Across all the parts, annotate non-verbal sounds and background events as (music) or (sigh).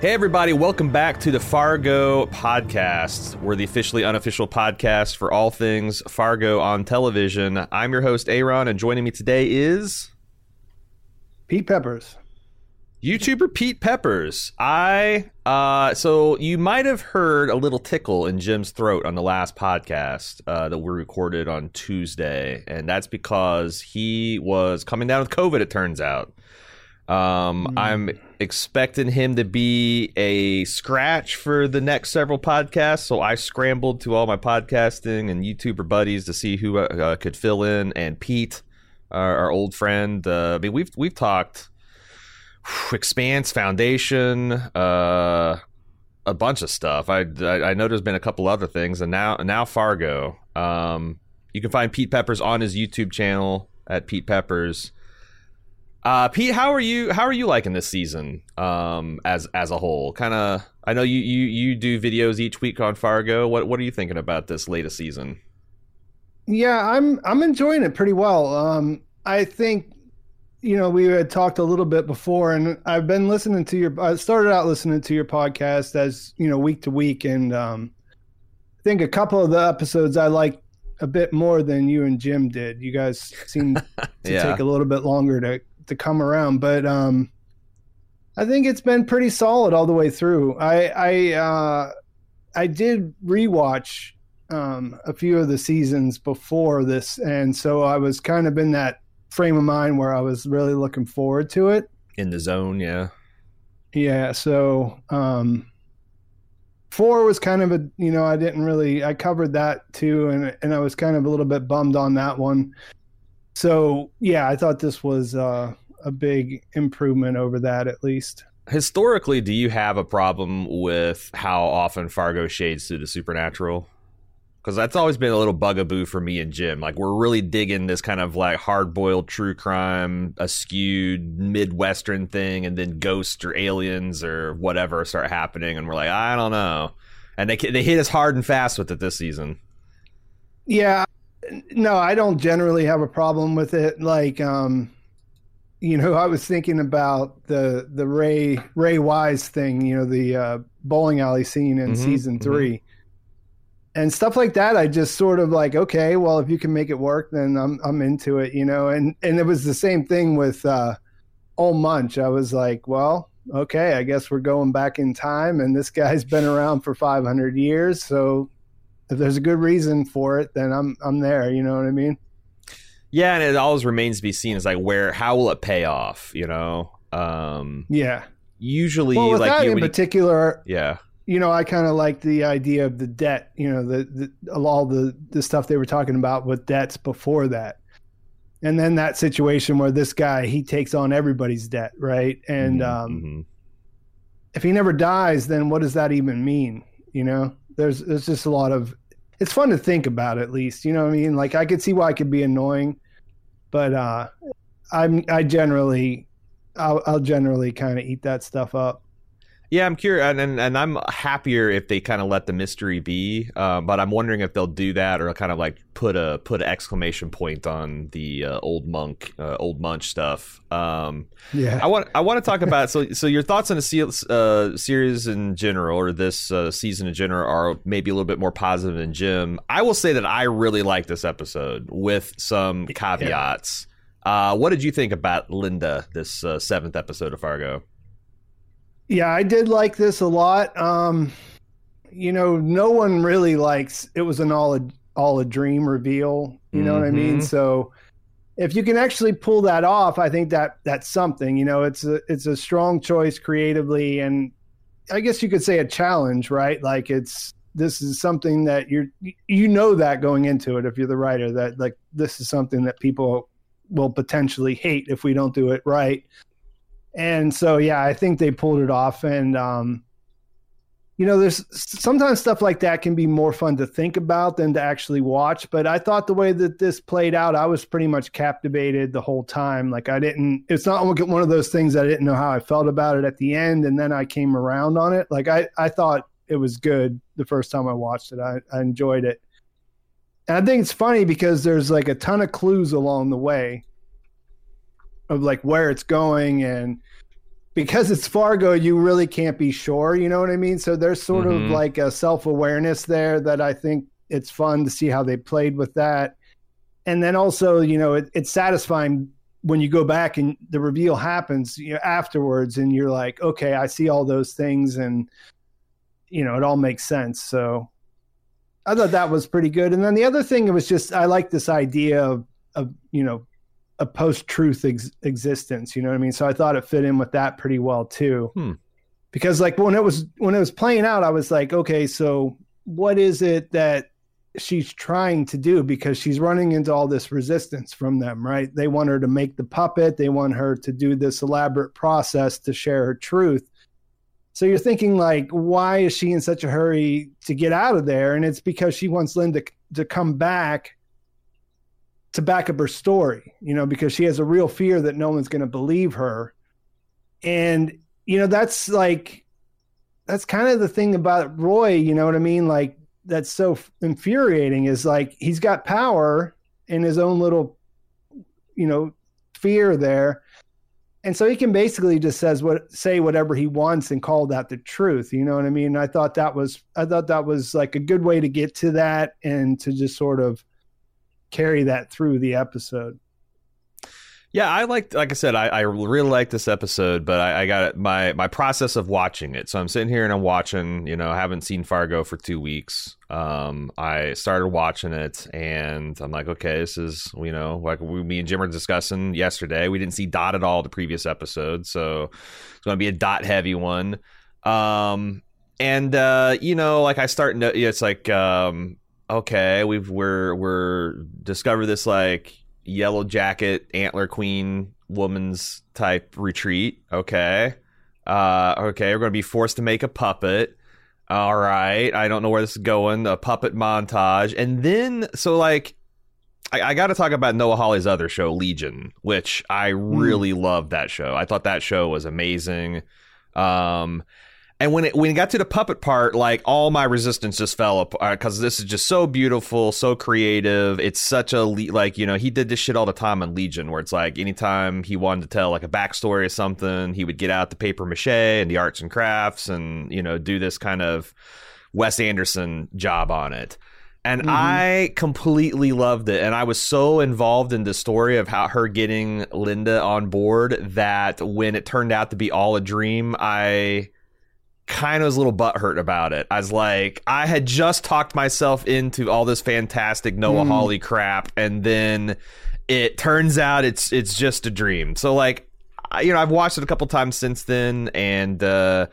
Hey, everybody, welcome back to the Fargo podcast. We're the officially unofficial podcast for all things Fargo on television. I'm your host, Aaron, and joining me today is Pete Peppers. YouTuber Pete Peppers. I, uh, so you might have heard a little tickle in Jim's throat on the last podcast uh, that we recorded on Tuesday, and that's because he was coming down with COVID, it turns out. Um, mm. I'm expecting him to be a scratch for the next several podcasts, so I scrambled to all my podcasting and YouTuber buddies to see who uh, could fill in. And Pete, our, our old friend, uh, I mean, we've we've talked whew, Expanse Foundation, uh, a bunch of stuff. I, I, I know there's been a couple other things, and now now Fargo. Um, you can find Pete Peppers on his YouTube channel at Pete Peppers. Uh, Pete, how are you? How are you liking this season um, as as a whole? Kind of. I know you, you you do videos each week on Fargo. What what are you thinking about this latest season? Yeah, I'm I'm enjoying it pretty well. Um, I think you know we had talked a little bit before, and I've been listening to your. I started out listening to your podcast as you know week to week, and um, I think a couple of the episodes I like a bit more than you and Jim did. You guys seem (laughs) to yeah. take a little bit longer to to come around, but um, I think it's been pretty solid all the way through. I I uh, I did rewatch um, a few of the seasons before this, and so I was kind of in that frame of mind where I was really looking forward to it. In the zone, yeah, yeah. So um, four was kind of a you know I didn't really I covered that too, and and I was kind of a little bit bummed on that one. So yeah, I thought this was uh, a big improvement over that at least. Historically, do you have a problem with how often Fargo shades through the supernatural? Because that's always been a little bugaboo for me and Jim. Like we're really digging this kind of like hard boiled true crime, a skewed midwestern thing, and then ghosts or aliens or whatever start happening, and we're like, I don't know. And they they hit us hard and fast with it this season. Yeah, no, I don't generally have a problem with it. Like, um, you know, (laughs) I was thinking about the the Ray Ray Wise thing. You know, the uh, bowling alley scene in mm-hmm, season mm-hmm. 3 mm-hmm. and stuff like that. I just sort of like, okay, well, if you can make it work, then I'm I'm into it. You know, and and it was the same thing with uh, Old Munch. I was like, well, okay, I guess we're going back in time, and this guy's been around for 500 years, so if there's a good reason for it, then I'm I'm there. You know what I mean? Yeah, and it always remains to be seen is like where how will it pay off? You know? Um, yeah. Usually, well, with like that in particular, you, yeah. You know, I kind of like the idea of the debt. You know, the, the all the the stuff they were talking about with debts before that, and then that situation where this guy he takes on everybody's debt, right? And mm-hmm. um, mm-hmm. if he never dies, then what does that even mean? You know? There's there's just a lot of it's fun to think about at least you know what i mean? Like i could see why it could be annoying but uh i'm i generally i'll, I'll generally kind of eat that stuff up yeah, I'm curious, and, and, and I'm happier if they kind of let the mystery be. Uh, but I'm wondering if they'll do that or kind of like put a put an exclamation point on the uh, old monk, uh, old munch stuff. Um, yeah, I want I want to talk about so so your thoughts on the uh, series in general or this uh, season in general are maybe a little bit more positive than Jim. I will say that I really like this episode with some caveats. Yeah. Uh, what did you think about Linda, this seventh episode of Fargo? Yeah, I did like this a lot. Um, you know, no one really likes it was an all a, all a dream reveal. You know mm-hmm. what I mean? Mm-hmm. So if you can actually pull that off, I think that that's something. You know, it's a it's a strong choice creatively, and I guess you could say a challenge, right? Like it's this is something that you're you know that going into it if you're the writer that like this is something that people will potentially hate if we don't do it right and so, yeah, I think they pulled it off. And, um, you know, there's sometimes stuff like that can be more fun to think about than to actually watch. But I thought the way that this played out, I was pretty much captivated the whole time. Like, I didn't, it's not one of those things I didn't know how I felt about it at the end. And then I came around on it. Like, I, I thought it was good the first time I watched it. I, I enjoyed it. And I think it's funny because there's like a ton of clues along the way of like where it's going and because it's Fargo, you really can't be sure. You know what I mean? So there's sort mm-hmm. of like a self awareness there that I think it's fun to see how they played with that. And then also, you know, it, it's satisfying when you go back and the reveal happens you know, afterwards, and you're like, okay, I see all those things, and you know, it all makes sense. So I thought that was pretty good. And then the other thing, it was just I like this idea of, of you know a post-truth ex- existence. You know what I mean? So I thought it fit in with that pretty well too. Hmm. Because like when it was when it was playing out, I was like, okay, so what is it that she's trying to do? Because she's running into all this resistance from them, right? They want her to make the puppet. They want her to do this elaborate process to share her truth. So you're thinking like, why is she in such a hurry to get out of there? And it's because she wants Linda to come back to back up her story, you know, because she has a real fear that no one's going to believe her. And, you know, that's like, that's kind of the thing about Roy, you know what I mean? Like, that's so infuriating is like he's got power in his own little, you know, fear there. And so he can basically just says what say whatever he wants and call that the truth. You know what I mean? I thought that was I thought that was like a good way to get to that and to just sort of carry that through the episode. Yeah, I like like I said, I, I really like this episode, but I, I got my my process of watching it. So I'm sitting here and I'm watching. You know, I haven't seen Fargo for two weeks. Um, I started watching it, and I'm like, okay, this is you know like we, me and Jim were discussing yesterday. We didn't see Dot at all the previous episode, so it's going to be a Dot heavy one. Um, and uh, you know, like I start, no, it's like um, okay, we've we're we're discover this like yellow jacket antler queen woman's type retreat. Okay. Uh, okay, we're going to be forced to make a puppet. All right. I don't know where this is going. A puppet montage. And then, so like, I, I got to talk about Noah Hawley's other show, Legion, which I hmm. really mm. loved that show. I thought that show was amazing. Um, and when it when it got to the puppet part, like all my resistance just fell apart because this is just so beautiful, so creative. It's such a like you know he did this shit all the time on Legion, where it's like anytime he wanted to tell like a backstory or something, he would get out the paper mache and the arts and crafts, and you know do this kind of Wes Anderson job on it. And mm-hmm. I completely loved it. And I was so involved in the story of how her getting Linda on board that when it turned out to be all a dream, I kind of was a little butthurt about it. I was like, I had just talked myself into all this fantastic Noah mm. Hawley crap, and then it turns out it's it's just a dream. So like, you know, I've watched it a couple times since then, and uh,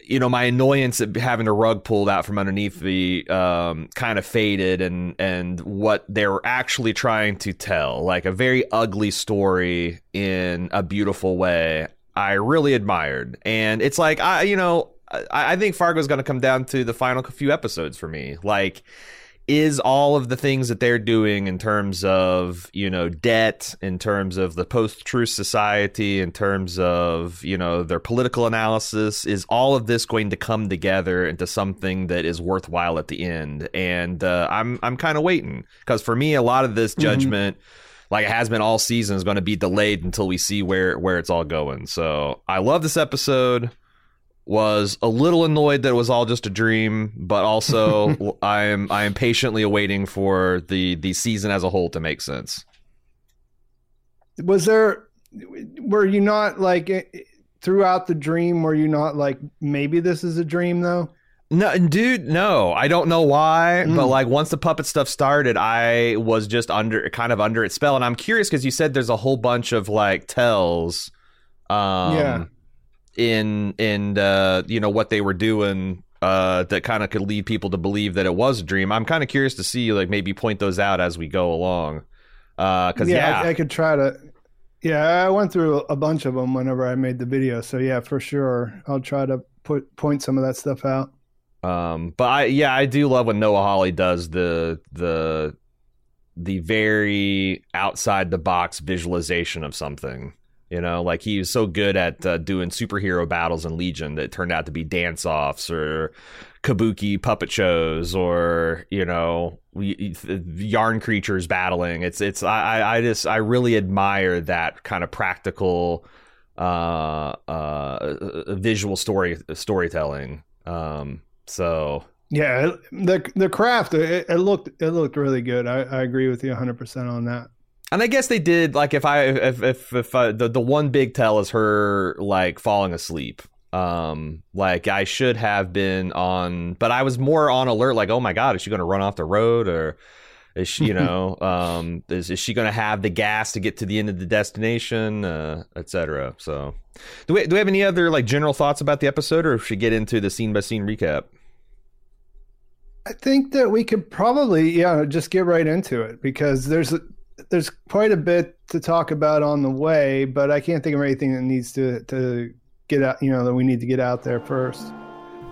you know, my annoyance at having a rug pulled out from underneath me um, kind of faded, and and what they were actually trying to tell, like a very ugly story in a beautiful way. I really admired. And it's like I, you know, I, I think Fargo's going to come down to the final few episodes for me. Like, is all of the things that they're doing in terms of you know debt in terms of the post-truth society in terms of you know their political analysis is all of this going to come together into something that is worthwhile at the end and uh, i'm i'm kind of waiting because for me a lot of this mm-hmm. judgment mm-hmm. like it has been all season is going to be delayed until we see where where it's all going so i love this episode was a little annoyed that it was all just a dream, but also (laughs) I am I am patiently awaiting for the the season as a whole to make sense. Was there were you not like eh, throughout the dream were you not like maybe this is a dream though? No, dude, no. I don't know why, mm. but like once the puppet stuff started, I was just under kind of under its spell and I'm curious cuz you said there's a whole bunch of like tells um yeah in in uh, you know what they were doing uh, that kind of could lead people to believe that it was a dream. I'm kind of curious to see like maybe point those out as we go along. Because uh, yeah, yeah. I, I, could try to. Yeah, I went through a bunch of them whenever I made the video. So yeah, for sure, I'll try to put point some of that stuff out. Um, but I yeah, I do love when Noah Hawley does the the the very outside the box visualization of something. You know, like he was so good at uh, doing superhero battles in Legion that turned out to be dance offs or kabuki puppet shows or you know yarn creatures battling. It's it's I I just I really admire that kind of practical uh, uh, visual story storytelling. Um, so yeah, the the craft it, it, looked it looked really good. I, I agree with you 100 percent on that. And I guess they did like if I if if if I, the the one big tell is her like falling asleep. Um, like I should have been on, but I was more on alert. Like, oh my god, is she going to run off the road or? Is she, you (laughs) know, um, is, is she going to have the gas to get to the end of the destination, uh, etc. So, do we do we have any other like general thoughts about the episode, or should we get into the scene by scene recap? I think that we could probably, yeah, just get right into it because there's a, there's quite a bit to talk about on the way, but I can't think of anything that needs to to get out, you know, that we need to get out there first.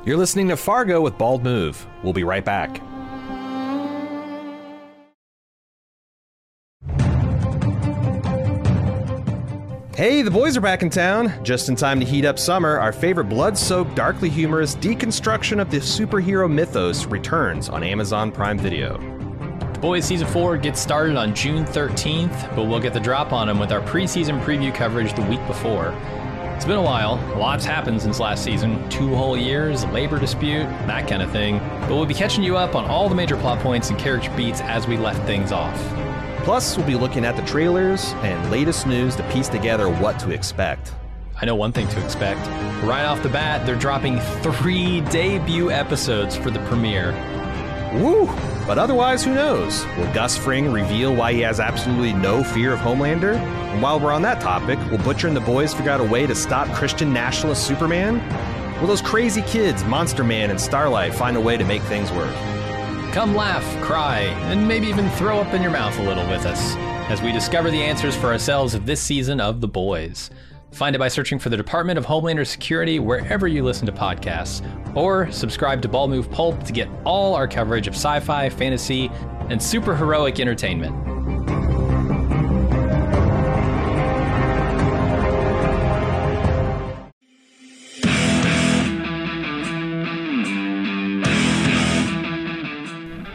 You're listening to Fargo with Bald Move. We'll be right back. Hey, the boys are back in town. Just in time to heat up summer, our favorite blood soaked, darkly humorous deconstruction of the superhero mythos returns on Amazon Prime Video. Boys Season 4 gets started on June 13th, but we'll get the drop on them with our preseason preview coverage the week before. It's been a while. A lot's happened since last season two whole years, a labor dispute, that kind of thing. But we'll be catching you up on all the major plot points and character beats as we left things off. Plus, we'll be looking at the trailers and latest news to piece together what to expect. I know one thing to expect. Right off the bat, they're dropping three debut episodes for the premiere. Woo! But otherwise, who knows? Will Gus Fring reveal why he has absolutely no fear of Homelander? And while we're on that topic, will Butcher and the boys figure out a way to stop Christian nationalist Superman? Will those crazy kids, Monster Man and Starlight, find a way to make things work? Come laugh, cry, and maybe even throw up in your mouth a little with us as we discover the answers for ourselves of this season of The Boys. Find it by searching for the Department of Homelander Security wherever you listen to podcasts, or subscribe to Bald Move Pulp to get all our coverage of sci fi, fantasy, and superheroic entertainment.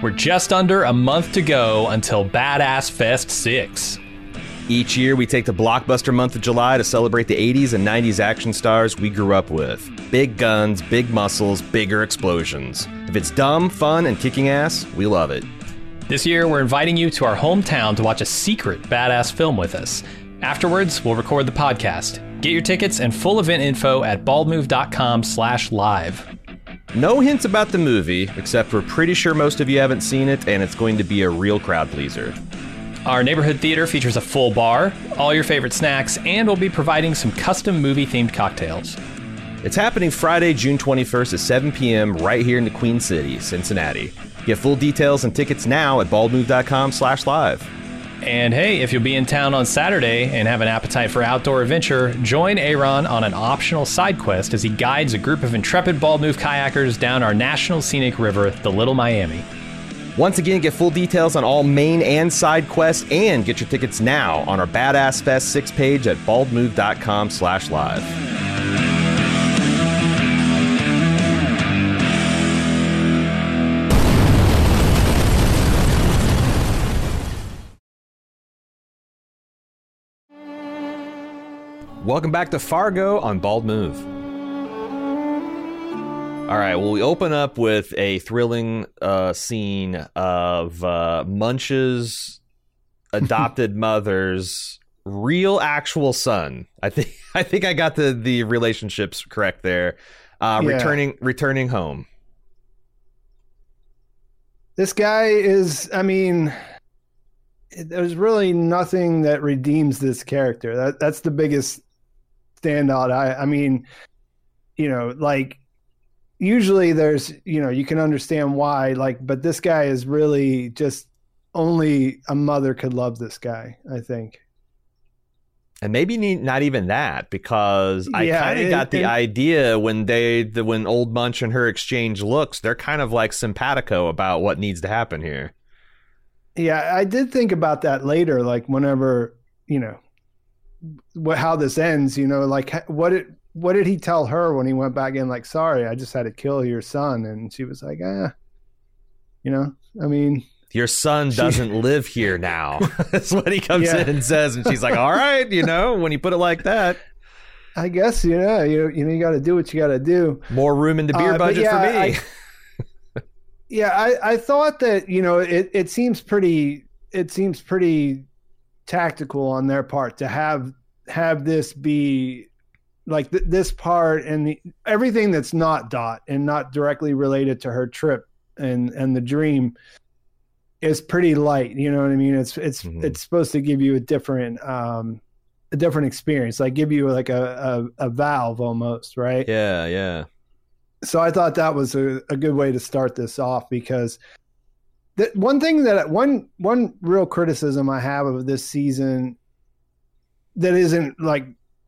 We're just under a month to go until Badass Fest 6. Each year, we take the blockbuster month of July to celebrate the 80s and 90s action stars we grew up with. Big guns, big muscles, bigger explosions. If it's dumb, fun, and kicking ass, we love it. This year, we're inviting you to our hometown to watch a secret badass film with us. Afterwards, we'll record the podcast. Get your tickets and full event info at baldmove.com slash live. No hints about the movie, except we're pretty sure most of you haven't seen it, and it's going to be a real crowd pleaser. Our neighborhood theater features a full bar, all your favorite snacks, and we'll be providing some custom movie themed cocktails. It's happening Friday, June 21st at 7 p.m. right here in the Queen City, Cincinnati. Get full details and tickets now at baldmove.com slash live. And hey, if you'll be in town on Saturday and have an appetite for outdoor adventure, join Aaron on an optional side quest as he guides a group of intrepid bald move kayakers down our national scenic river, the Little Miami. Once again, get full details on all main and side quests and get your tickets now on our Badass Fest 6 page at baldmove.com slash live. Welcome back to Fargo on Bald Move. All right, well, we open up with a thrilling uh, scene of uh, Munch's adopted (laughs) mother's real, actual son. I think (laughs) I think I got the the relationships correct there. Uh, Yeah. Returning returning home. This guy is, I mean, there's really nothing that redeems this character. That that's the biggest standout. I I mean, you know, like usually there's, you know, you can understand why, like, but this guy is really just only a mother could love this guy, I think. And maybe not even that because I Yeah, kind of got the it- idea when they the, when old Munch and her exchange looks, they're kind of like simpatico about what needs to happen here. Yeah, I did think about that later, like whenever, you know, what how this ends, you know, like what it what did he tell her when he went back in like sorry, I just had to kill your son and she was like, "Ah." You know, I mean, Your son doesn't live here now. (laughs) That's what he comes Yeah. in and says, and she's like, "All right, you know." When you put it like that, I guess you know you you know you got to do what you got to do. More room in the beer Uh, budget yeah, for me. I- (laughs) Yeah, I, I thought that you know it, it seems pretty it seems pretty tactical on their part to have have this be like th- this part and the, everything that's not dot and not directly related to her trip and and the dream is pretty light you know what i mean it's it's Mhm. it's supposed to give you a different um a different experience like give you like a a, a valve almost right yeah, yeah. so I thought that was a, a good way to start this off because that one thing that one one real criticism I have of this season that isn't like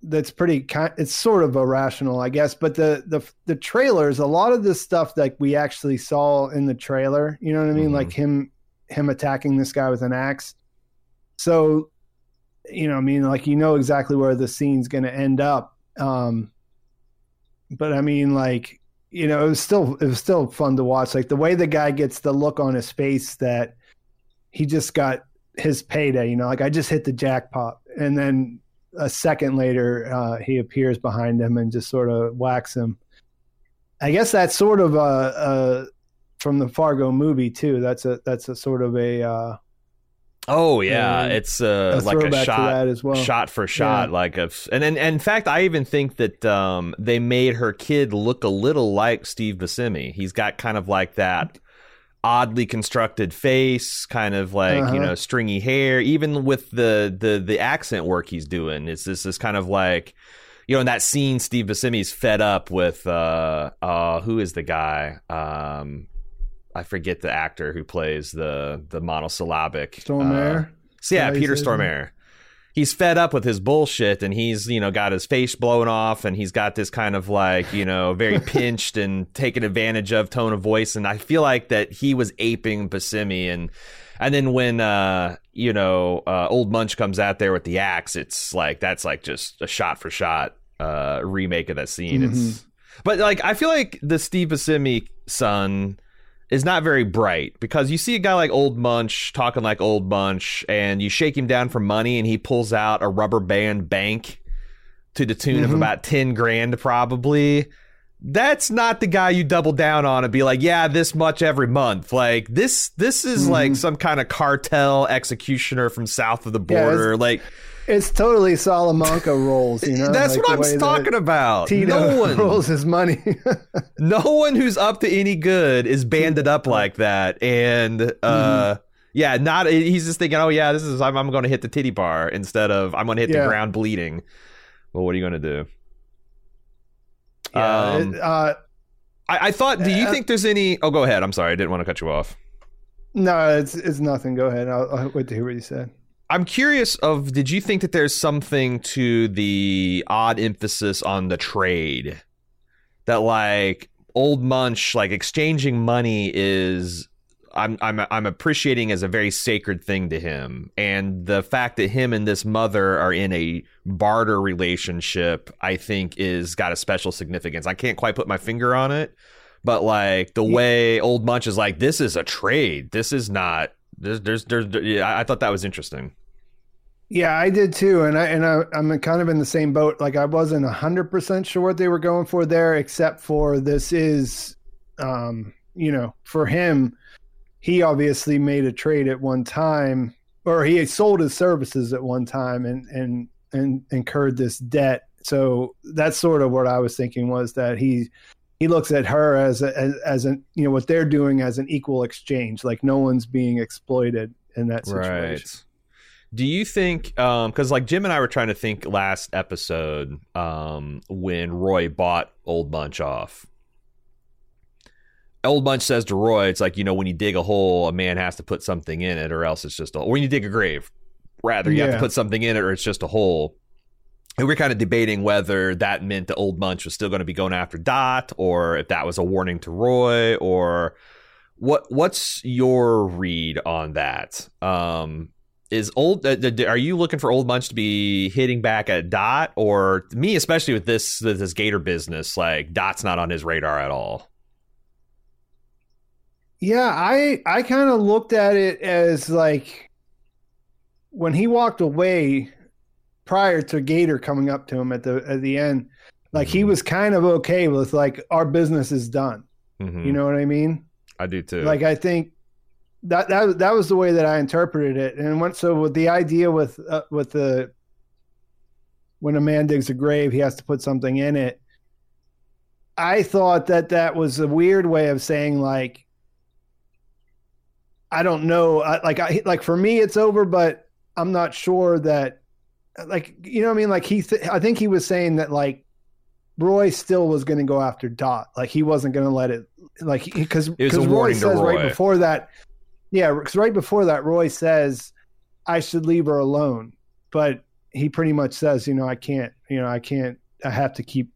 that's pretty it's sort of irrational I guess but the the the trailers a lot of the stuff that we actually saw in the trailer you know what I mean Mhm. like him him attacking this guy with an axe so you know I mean like you know exactly where the scene's going to end up um but I mean like you know, it was still it was still fun to watch. Like the way the guy gets the look on his face that he just got his payday. You know, like I just hit the jackpot, and then a second later uh, he appears behind him and just sort of whacks him. I guess that's sort of a, a from the Fargo movie too. That's a that's a sort of a, uh, Oh yeah, Um, it's uh, a like a shot, as well. shot for shot, like a, and, and and in fact, I even think that um, they made her kid look a little like Steve Buscemi. He's got kind of like that oddly constructed face, kind of like you Uh-huh. know stringy hair. Even with the the the accent work he's doing, it's this this kind of like. You know, in that scene, Steve Buscemi's fed up with uh, uh, who is the guy? Um, I forget the actor who plays the the monosyllabic Storm uh, so yeah, Peter? Stormare. He's fed up with his bullshit and he's, you know, got his face blown off and he's got this kind of like, you know, very (laughs) pinched and taken advantage of tone of voice. And I feel like that he was aping Buscemi and and then when uh, you know, uh, old Munch comes out there with the axe, it's like that's like just a shot for shot uh remake of that scene. It's but like I feel like the Steve Buscemi son is not very bright because you see a guy like Old Munch talking like Old Munch, and you shake him down for money, and he pulls out a rubber band bank to the tune of Mhm. about ten grand, probably. That's not the guy you double down on and be like, yeah, this much every month. Like this, this is Mhm. like some kind of cartel executioner from south of the Yeah, border. like It's totally Salamanca rolls. You know, that's like what I'm talking about. Tito no one, rolls his money. (laughs) no one who's up to any good is banded up like that and uh Mm-hmm. yeah not he's just thinking oh yeah this is i'm, I'm going to hit the titty bar instead of i'm going to hit Yeah. the ground bleeding well what are you going to do yeah, Um, it- uh, I, I thought do you Uh, think there's any oh go ahead i'm sorry i didn't want to cut you off no, it's it's nothing. Go ahead. I'll, I'll wait to hear what you said. I'm curious of did you think that there's something to the odd emphasis on the trade that like old munch like exchanging money is I'm I'm I'm appreciating as a very sacred thing to him, and the fact that him and this mother are in a barter relationship, I think, is got a special significance. I can't quite put my finger on it, but like the way Old Munch is like, this is a trade. This is not. There's there's there's. Yeah, I thought that was interesting. Yeah, I did too, and I and I, I'm kind of in the same boat. Like I wasn't hundred percent sure what they were going for there, except for this is, um, you know, for him, he obviously made a trade at one time, or he sold his services at one time, and and and incurred this debt. So that's sort of what I was thinking was that he he looks at her as a, as as an you know what they're doing as an equal exchange, like no one's being exploited in that situation. Do you think um cuz like Jim and I were trying to think last episode um when Roy bought Old Munch off. Old Munch says to Roy it's like you know when you dig a hole a man has to put something in it or else it's just a or when you dig a grave rather you have to put something in it or it's just a hole. And we're kind of debating whether that meant that Old Munch was still going to be going after Dot or if that was a warning to Roy or what what's your read on that? Um is old uh, are you looking for old munch to be hitting back at dot or me especially with this with this gator business like dot's not on his radar at all Yeah, I I kind of looked at it as like when he walked away, prior to Gator coming up to him at the at the end, like he Mhm. was kind of okay with like our business is done. Mhm. You know what I mean? I do too. Like I think that that that was the way that I interpreted it. And went so with the idea with uh, with the when a man digs a grave, he has to put something in it. I thought that that was a weird way of saying like I don't know, I, like I like for me it's over, but I'm not sure that like you know what I mean. Like he, th- I think he was saying that like Roy still was going to go after Dot, like he wasn't going to let it like because It was a because Roy says right before that, yeah, because right before that Roy says I should leave her alone, but he pretty much says, you know, I can't, you know, I can't, I have to keep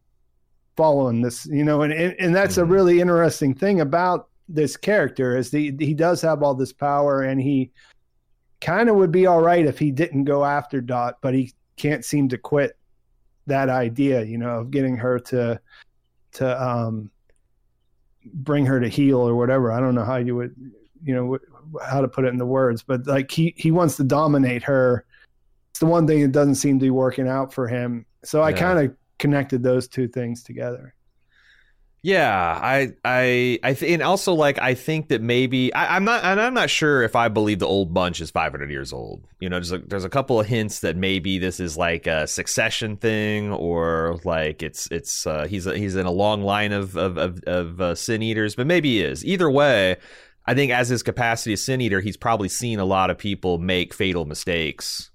following this, you know, and and, and that's Mhm. a really interesting thing about this character is the he does have all this power and he kind of would be all right if he didn't go after Dot, but he can't seem to quit that idea, you know, of getting her to to um bring her to heal or whatever. I don't know how you would, you know, how to put it in the words, but like he he wants to dominate her. It's the one thing that doesn't seem to be working out for him. So I Yeah. kind of connected those two things together. Yeah, I, I, I, th- and also like I think that maybe I, I'm not, and I'm not sure if I believe the old munch is 500 years old. You know, there's a, there's a couple of hints that maybe this is like a succession thing, or like it's, it's, uh, he's, a, he's in a long line of of of, of uh, sin eaters, but maybe he is. Either way, I think as his capacity as sin eater, he's probably seen a lot of people make fatal mistakes.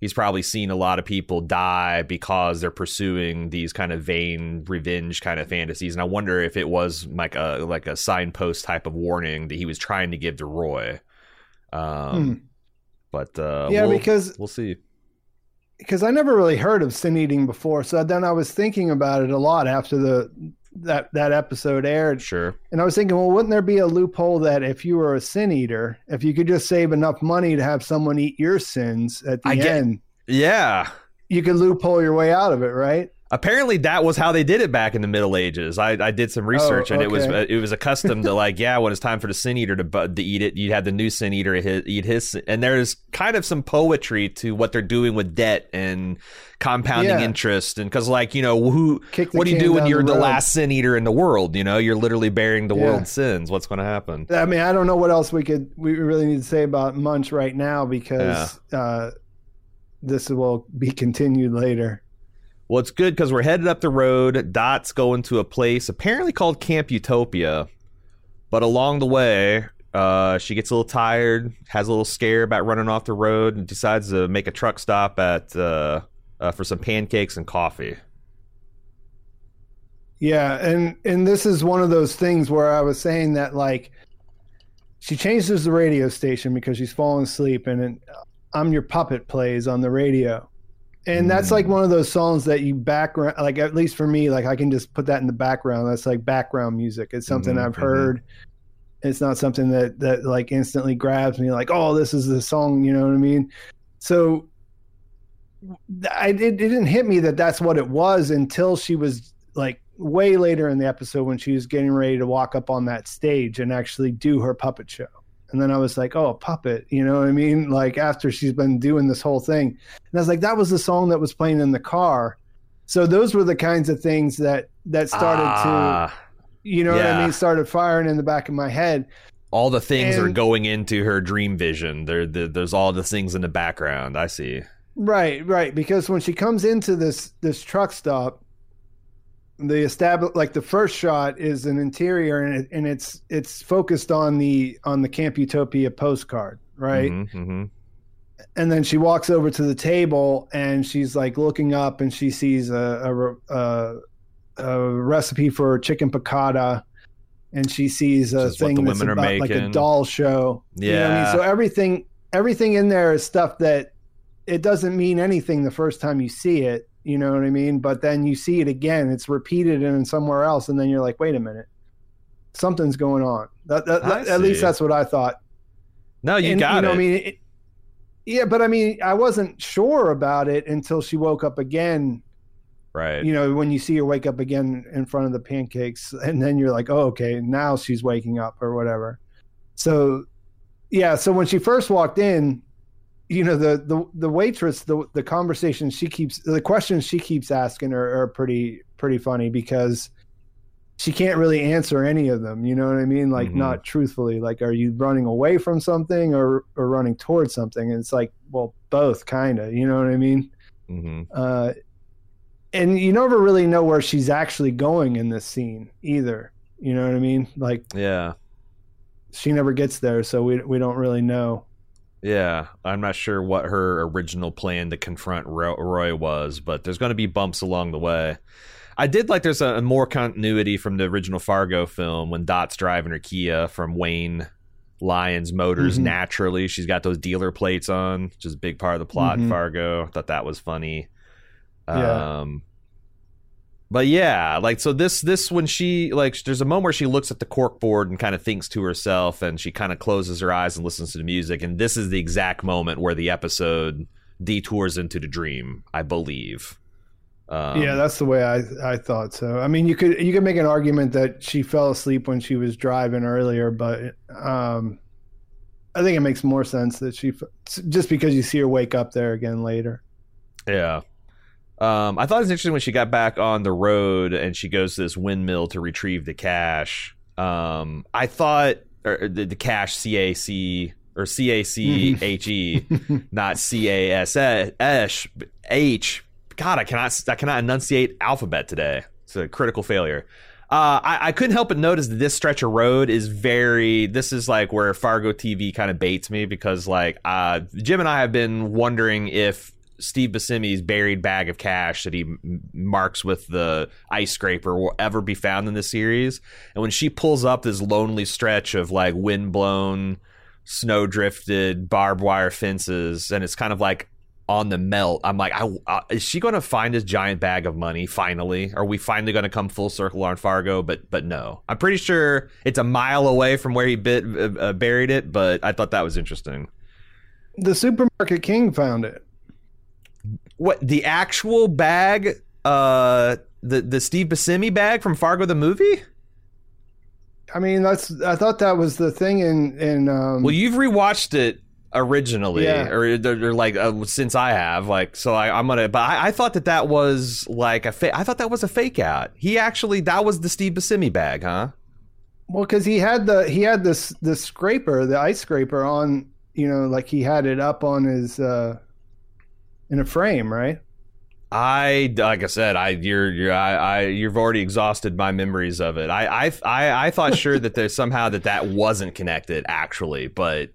He's probably seen a lot of people die because they're pursuing these kind of vain revenge kind of fantasies, and I wonder if it was like a like a signpost type of warning that he was trying to give to Roy. Um, Hmm. But uh, yeah, we'll, because we'll see. because I never really heard of sin eating before. So then I was thinking about it a lot after the that that episode aired, Sure. and I was thinking, well, wouldn't there be a loophole that if you were a sin eater, if you could just save enough money to have someone eat your sins at the I get- Yeah. you could loophole your way out of it, right? Apparently, that was how they did it back in the Middle Ages. I, I did some research, and it was okay. it was accustomed to (laughs) like, yeah, when it's time for the sin eater to to eat it, you had the new sin eater eat his, and there's kind of some poetry to what they're doing with debt and compounding Yeah. interest, and because like you know who, Kick what do you do when you're the the last sin eater in the world? You know, you're literally bearing the Yeah. world's sins. What's going to happen? I mean, I don't know what else we could we really need to say about Munch right now because uh, this will be continued later. Well, it's good because we're headed up the road. Dot's going to a place apparently called Camp Utopia. But along the way, uh, she gets a little tired, has a little scare about running off the road, and decides to make a truck stop at uh, uh, for some pancakes and coffee. Yeah, and and this is one of those things where I was saying that like she changes the radio station because she's falling asleep, and "I'm Your Puppet" plays on the radio, and that's like Mm. one of those songs that you background like at least for me like I can just put that in the background. That's like background music. It's something Mhm, I've heard. It's not something that that like instantly grabs me like oh this is the song you know what I mean. So I it, it didn't hit me that that's what it was until she was like way later in the episode when she was getting ready to walk up on that stage and actually do her puppet show. And then I was like, oh, a puppet, you know what I mean? Like after she's been doing this whole thing. And I was like, that was the song that was playing in the car. So those were the kinds of things that that started to, Ah, you know what I mean, started firing in the back of my head. all the things are going into her dream vision. There, there, there's all the things in the background. I see. Right, right. Because when she comes into this this truck stop, the establish like the first shot is an interior and it, and it's it's focused on the on the Camp Utopia postcard, right? Mhm, mhm. And then she walks over to the table and she's like looking up and she sees a a, a, a recipe for chicken piccata. And she sees a thing that's about like a doll show. You know I mean? Yeah. So everything everything in there is stuff that it doesn't mean anything the first time you see it. You know what I mean? But then you see it again. It's repeated and somewhere else, and then you're like, wait a minute, something's going on. That, that, I at least that's what I thought. No, you And, got know, it. I mean, it, yeah, but I mean, I wasn't sure about it until she woke up again. right. You know, when you see her wake up again in front of the pancakes, (laughs) and then you're like, oh, okay, now she's waking up or whatever. So, yeah. So when she first walked in, you know the the the waitress the the conversation she keeps the questions she keeps asking are, are pretty pretty funny because she can't really answer any of them. You know what i mean? Like Mhm. not truthfully. Like are you running away from something or or running towards something? And it's like well both kind of you know what i mean? Hmm uh and you never really know where she's actually going in this scene either. You know what i mean? Like Yeah. she never gets there so we we don't really know Yeah, I'm not sure what her original plan to confront Roy was, but there's going to be bumps along the way. I did like there's a, a more continuity from the original Fargo film when Dot's driving her Kia from Wayne Lyons Motors Mhm. naturally. She's got those dealer plates on, which is a big part of the plot in Mhm. Fargo. I thought that was funny. Yeah. Um but yeah, like so this this when she like there's a moment where she looks at the cork board and kind of thinks to herself and she kind of closes her eyes and listens to the music and this is the exact moment where the episode detours into the dream, I believe. Um, yeah, that's the way I I thought so. I mean, you could you could make an argument that she fell asleep when she was driving earlier, but um, I think it makes more sense that she just because you see her wake up there again later. Yeah. Um, I thought it was interesting when she got back on the road and she goes to this windmill to retrieve the cash. Um, I thought or the, the cash C A C or C A C H E, (laughs) not C A S S H. God, I cannot I cannot enunciate alphabet today. It's a critical failure. Uh, I, I couldn't help but notice that this stretch of road is very. This is like where Fargo TV kind of baits me because, like, uh, Jim and I have been wondering if Steve Buscemi's buried bag of cash that he m- marks with the ice scraper will ever be found in the series. And when she pulls up this lonely stretch of like wind-blown, snow-drifted, barbed wire fences, and it's kind of like on the melt. I'm like, I, is she going to find this giant bag of money finally? Are we finally going to come full circle on Fargo? But but no, I'm pretty sure it's a mile away from where he bit, uh, uh, buried it. But I thought that was interesting. The supermarket king found it. What the actual bag? Uh, the the Steve Buscemi bag from Fargo the movie. I mean, that's I thought that was the thing in in um, Well, you've rewatched it originally, Yeah. or, or like uh, since I have, like, so I, I'm gonna. But I, I thought that that was like a. Fa- I thought that was a fake out. He actually that was the Steve Buscemi bag, huh? well because he had the he had this the scraper the ice scraper on you know like he had it up on his uh in a frame right I like I said, I you're you're I, I you've already exhausted my memories of it. I I I, I thought sure that there's somehow that that wasn't connected actually, but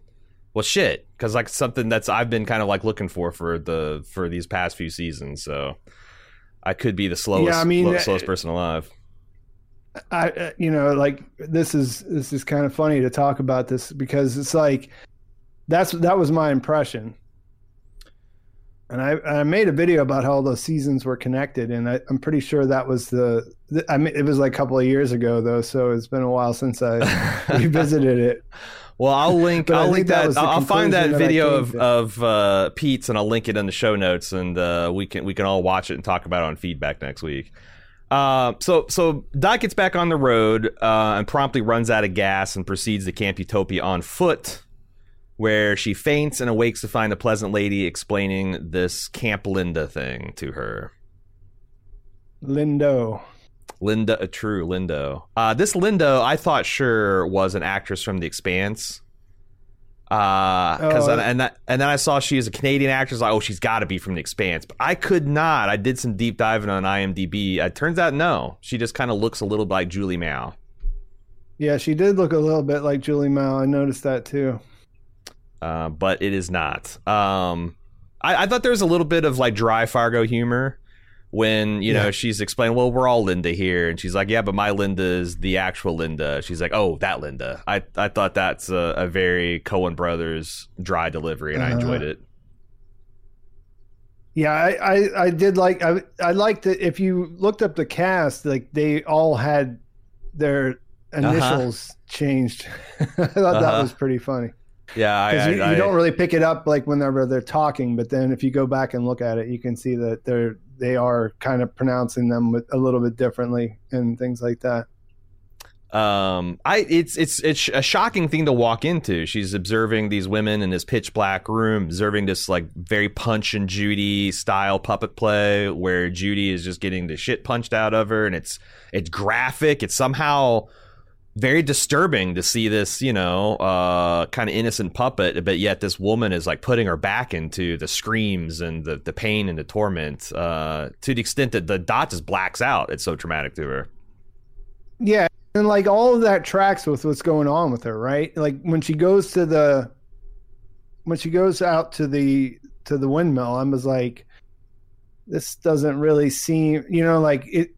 well shit, because like something that's I've been kind of like looking for for the for these past few seasons. So I could be the slowest Yeah, I mean, slow- uh, slowest person alive. I, uh, you know, like this is this is kind of funny to talk about this because it's like that's that was my impression, and I I made a video about how all those seasons were connected, and I, I'm pretty sure that was the, I mean it was like a couple of years ago though, so it's been a while since I (laughs) revisited it. Well, I'll link. I'll link that that. I'll I'll find that that video of to. of uh, Pete's, and I'll link it in the show notes, and uh, we can we can all watch it and talk about it on feedback next week. Uh, so so Dot gets back on the road uh, and promptly runs out of gas and proceeds to Camp Utopia on foot, where she faints and awakes to find a pleasant lady explaining this Camp Linda thing to her. Lindo. Linda, a true Lindo. Uh, this Lindo, I thought sure was an actress from The Expanse. Uh, cause Oh, and, and that, and then I saw she is a Canadian actress. Like, oh, she's got to be from The Expanse. But I could not. I did some deep diving on IMDb. It turns out no, she just kind of looks a little bit like Julie Mao. Yeah, she did look a little bit like Julie Mao. I noticed that too. Uh, but it is not. Um, I, I thought there was a little bit of like dry Fargo humor when you know she's explaining, "Well, we're all Linda here," and she's like, "Yeah, but my Linda is the actual Linda." She's like, "Oh, that Linda." I I thought that's a, a very Coen Brothers dry delivery, and I Uh-huh. enjoyed it. Yeah, I, I, I did like I I liked that if you looked up the cast, like they all had their initials changed. (laughs) I thought that Uh-huh. was pretty funny Yeah, I, because you, I- you don't really pick it up like whenever they're talking, but then if you go back and look at it, you can see that they're they are kind of pronouncing them with, a little bit differently and things like that. um, I it's it's it's a shocking thing to walk into. She's observing these women in this pitch black room, observing this like very Punch and Judy style puppet play where Judy is just getting the shit punched out of her, and it's it's graphic. It's somehow very disturbing to see this, you know, uh, kind of innocent puppet, but yet this woman is like putting her back into the screams and the, the pain and the torment uh, to the extent that the dot just blacks out. It's so traumatic to her. Yeah, and like all of that tracks with what's going on with her, right? Like when she goes to the when she goes out to the to the windmill, I was like, this doesn't really seem, you know, like it.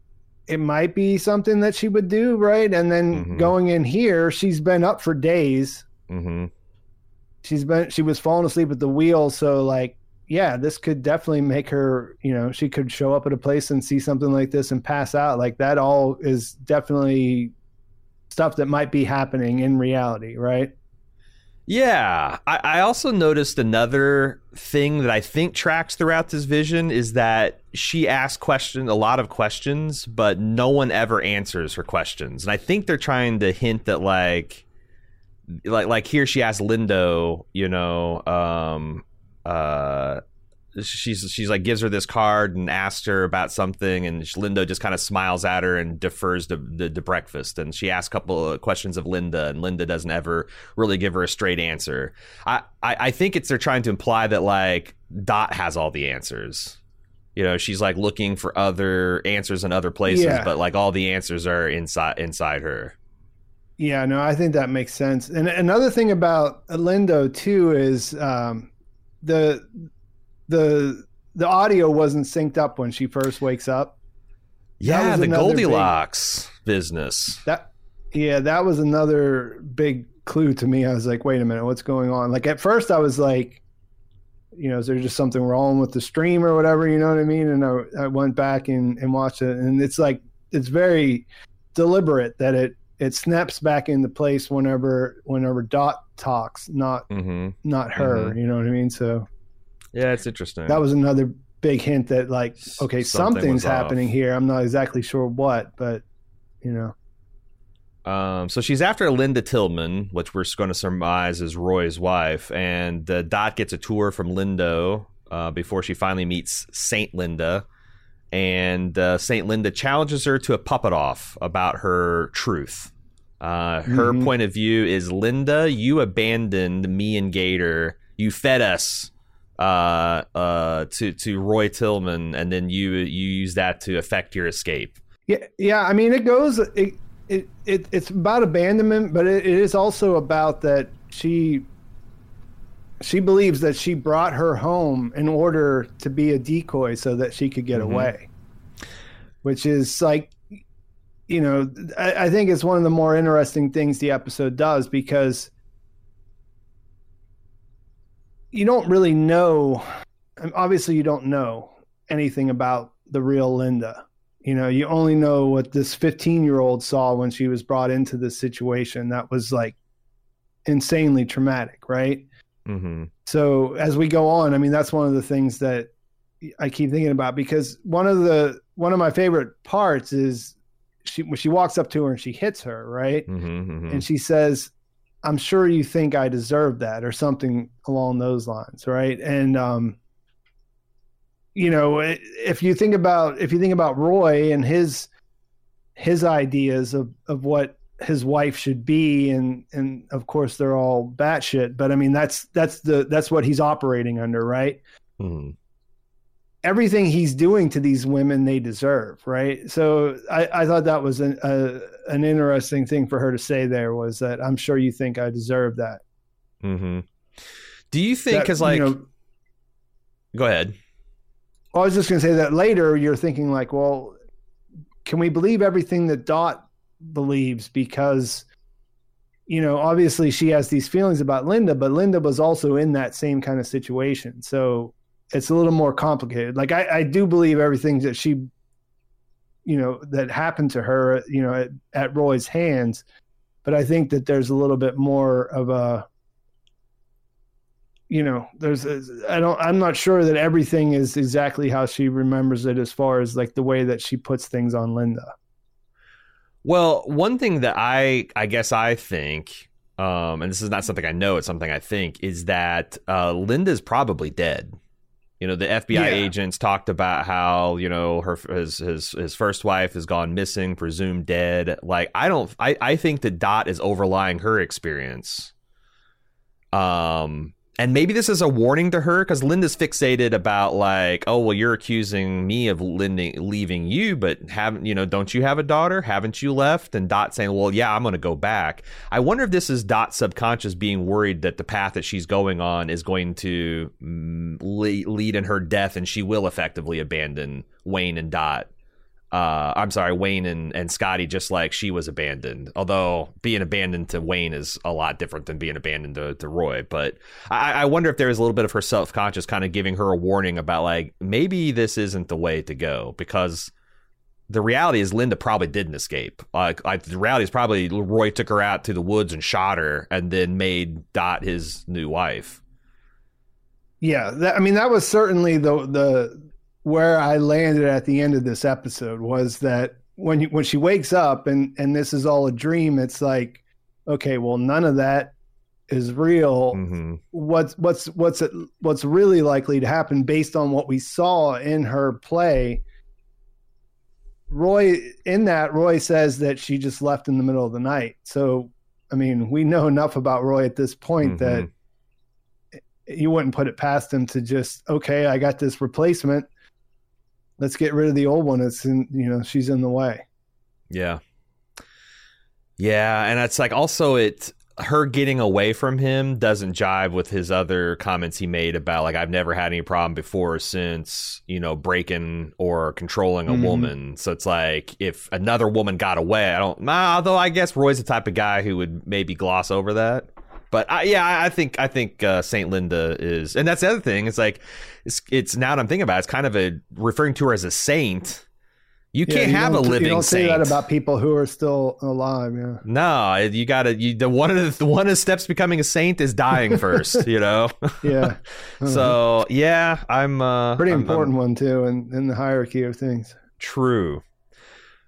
It might be something that she would do, right? And then Mhm. going in here, she's been up for days. hmm She's been she was falling asleep at the wheel, so like yeah, this could definitely make her, you know, she could show up at a place and see something like this and pass out. Like that all is definitely stuff that might be happening in reality, right? Yeah, I, I also noticed another thing that I think tracks throughout this vision is that she asks question a lot of questions, but no one ever answers her questions, and I think they're trying to hint that like, like like here she asks Lindo, you know, um, uh, she's she's like gives her this card and asks her about something, and Linda just kind of smiles at her and defers to the breakfast, and she asks a couple of questions of Linda, and Linda doesn't ever really give her a straight answer. I, I, I think it's they're trying to imply that like Dot has all the answers. You know, she's like looking for other answers in other places, Yeah. but like all the answers are inside inside her. Yeah, no, I think that makes sense. And another thing about Lindo too is um, the the the audio wasn't synced up when she first wakes up. Yeah, the another big- Goldilocks business. That yeah, that was another big clue to me. I was like, wait a minute, what's going on? Like at first I was like, you know, is there just something wrong with the stream or whatever? You know what I mean? And I, I went back and, and watched it, and it's like it's very deliberate that it it snaps back into place whenever whenever Dot talks, not hmm not her. You know what I mean? So Yeah, it's interesting. that was another big hint that like, okay, Something something's was off. happening here. I'm not exactly sure what, but you know. Um, so she's after Linda Tillman, which we're going to surmise is Roy's wife, and uh, Dot gets a tour from Lindo uh, before she finally meets Saint Linda, and uh, Saint Linda challenges her to a puppet off about her truth. Uh, her Mhm. point of view is Linda, you abandoned me and Gator. You fed us uh, uh, to to Roy Tillman, and then you you use that to affect your escape. Yeah, yeah. I mean, it goes. It, it, it it's about abandonment, but it, it is also about that she. She believes that she brought her home in order to be a decoy, so that she could get Mhm. away. Which is like, you know, I, I think it's one of the more interesting things the episode does because you don't really know. Obviously, you don't know anything about the real Linda. You know, you only know what this 15 year old saw when she was brought into this situation that was like insanely traumatic, right? Mm-hmm. So as we go on, I mean, that's one of the things that I keep thinking about because one of the one of my favorite parts is she when she walks up to her and she hits her, right? Mm-hmm, And she says, "I'm sure you think I deserve that," or something along those lines, right? And um, you know, if you think about if you think about Roy and his his ideas of of what his wife should be, and and of course they're all batshit, but I mean that's that's the that's what he's operating under, right? hmm everything he's doing to these women they deserve right? So i, I thought that was an, a, an interesting thing for her to say there was that i'm sure you think i deserve that. Hmm Do you think because like you know, go ahead. I was just going to say that later you're thinking like well can we believe everything that dot believes? Because you know obviously she has these feelings about linda but linda was also in that same kind of situation. So it's a little more complicated like i, I do believe everything that she you know that happened to her you know at, at roy's hands but i think that there's a little bit more of a you know there's a, i don't i'm not sure that everything is exactly how she remembers it as far as like the way that she puts things on linda Well, one thing that I I guess I think, um, and this is not something I know, it's something I think, is that uh, Linda's probably dead. You know, the FBI Yeah. agents talked about how you know her his his his first wife has gone missing, presumed dead. Like I don't, I I think that Dot is overlying her experience. Um, and maybe this is a warning to her because Linda's fixated about like, oh well, you're accusing me of lending, leaving you, but haven't you know? Don't you have a daughter? Haven't you left? And Dot saying, well, yeah, I'm going to go back. I wonder if this is Dot subconscious being worried that the path that she's going on is going to mm, lead in her death, and she will effectively abandon Wayne and Dot. Uh, I'm sorry, Wayne and, and Scotty, just like she was abandoned. Although being abandoned to Wayne is a lot different than being abandoned to, to Roy. But I, I wonder if there is a little bit of her self conscious kind of giving her a warning about like maybe this isn't the way to go because the reality is Linda probably didn't escape. Like, like the reality is probably Roy took her out to the woods and shot her and then made Dot his new wife. Yeah, that, I mean that was certainly the the where I landed at the end of this episode was that when you, when she wakes up and and this is all a dream, it's like, okay, well none of that is real. Mm-hmm. What's what's what's what's really likely to happen based on what we saw in her play? Roy in that Roy says that she just left in the middle of the night. So I mean, we know enough about Roy at this point that you wouldn't put it past him to just okay i got this replacement let's get rid of the old one it's in you know she's in the way Yeah. Yeah, and it's like also it her getting away from him doesn't jive with his other comments he made about like I've never had any problem before or since, you know, breaking or controlling a Mhm. woman. So it's like if another woman got away, I don't nah, although I guess Roy's the type of guy who would maybe gloss over that. But I, yeah, I think I think uh, Saint Linda is, and that's the other thing. It's like it's it's now that I'm thinking about, it, it's kind of a referring to her as a saint. You Yeah, can't you have a living you don't saint. say that about people who are still alive yeah No, you gotta. You, the one of the one of the steps becoming a saint is dying first. you know. (laughs) yeah (laughs) so yeah, I'm uh, pretty I'm- I'm- important one too in, in the hierarchy of things true.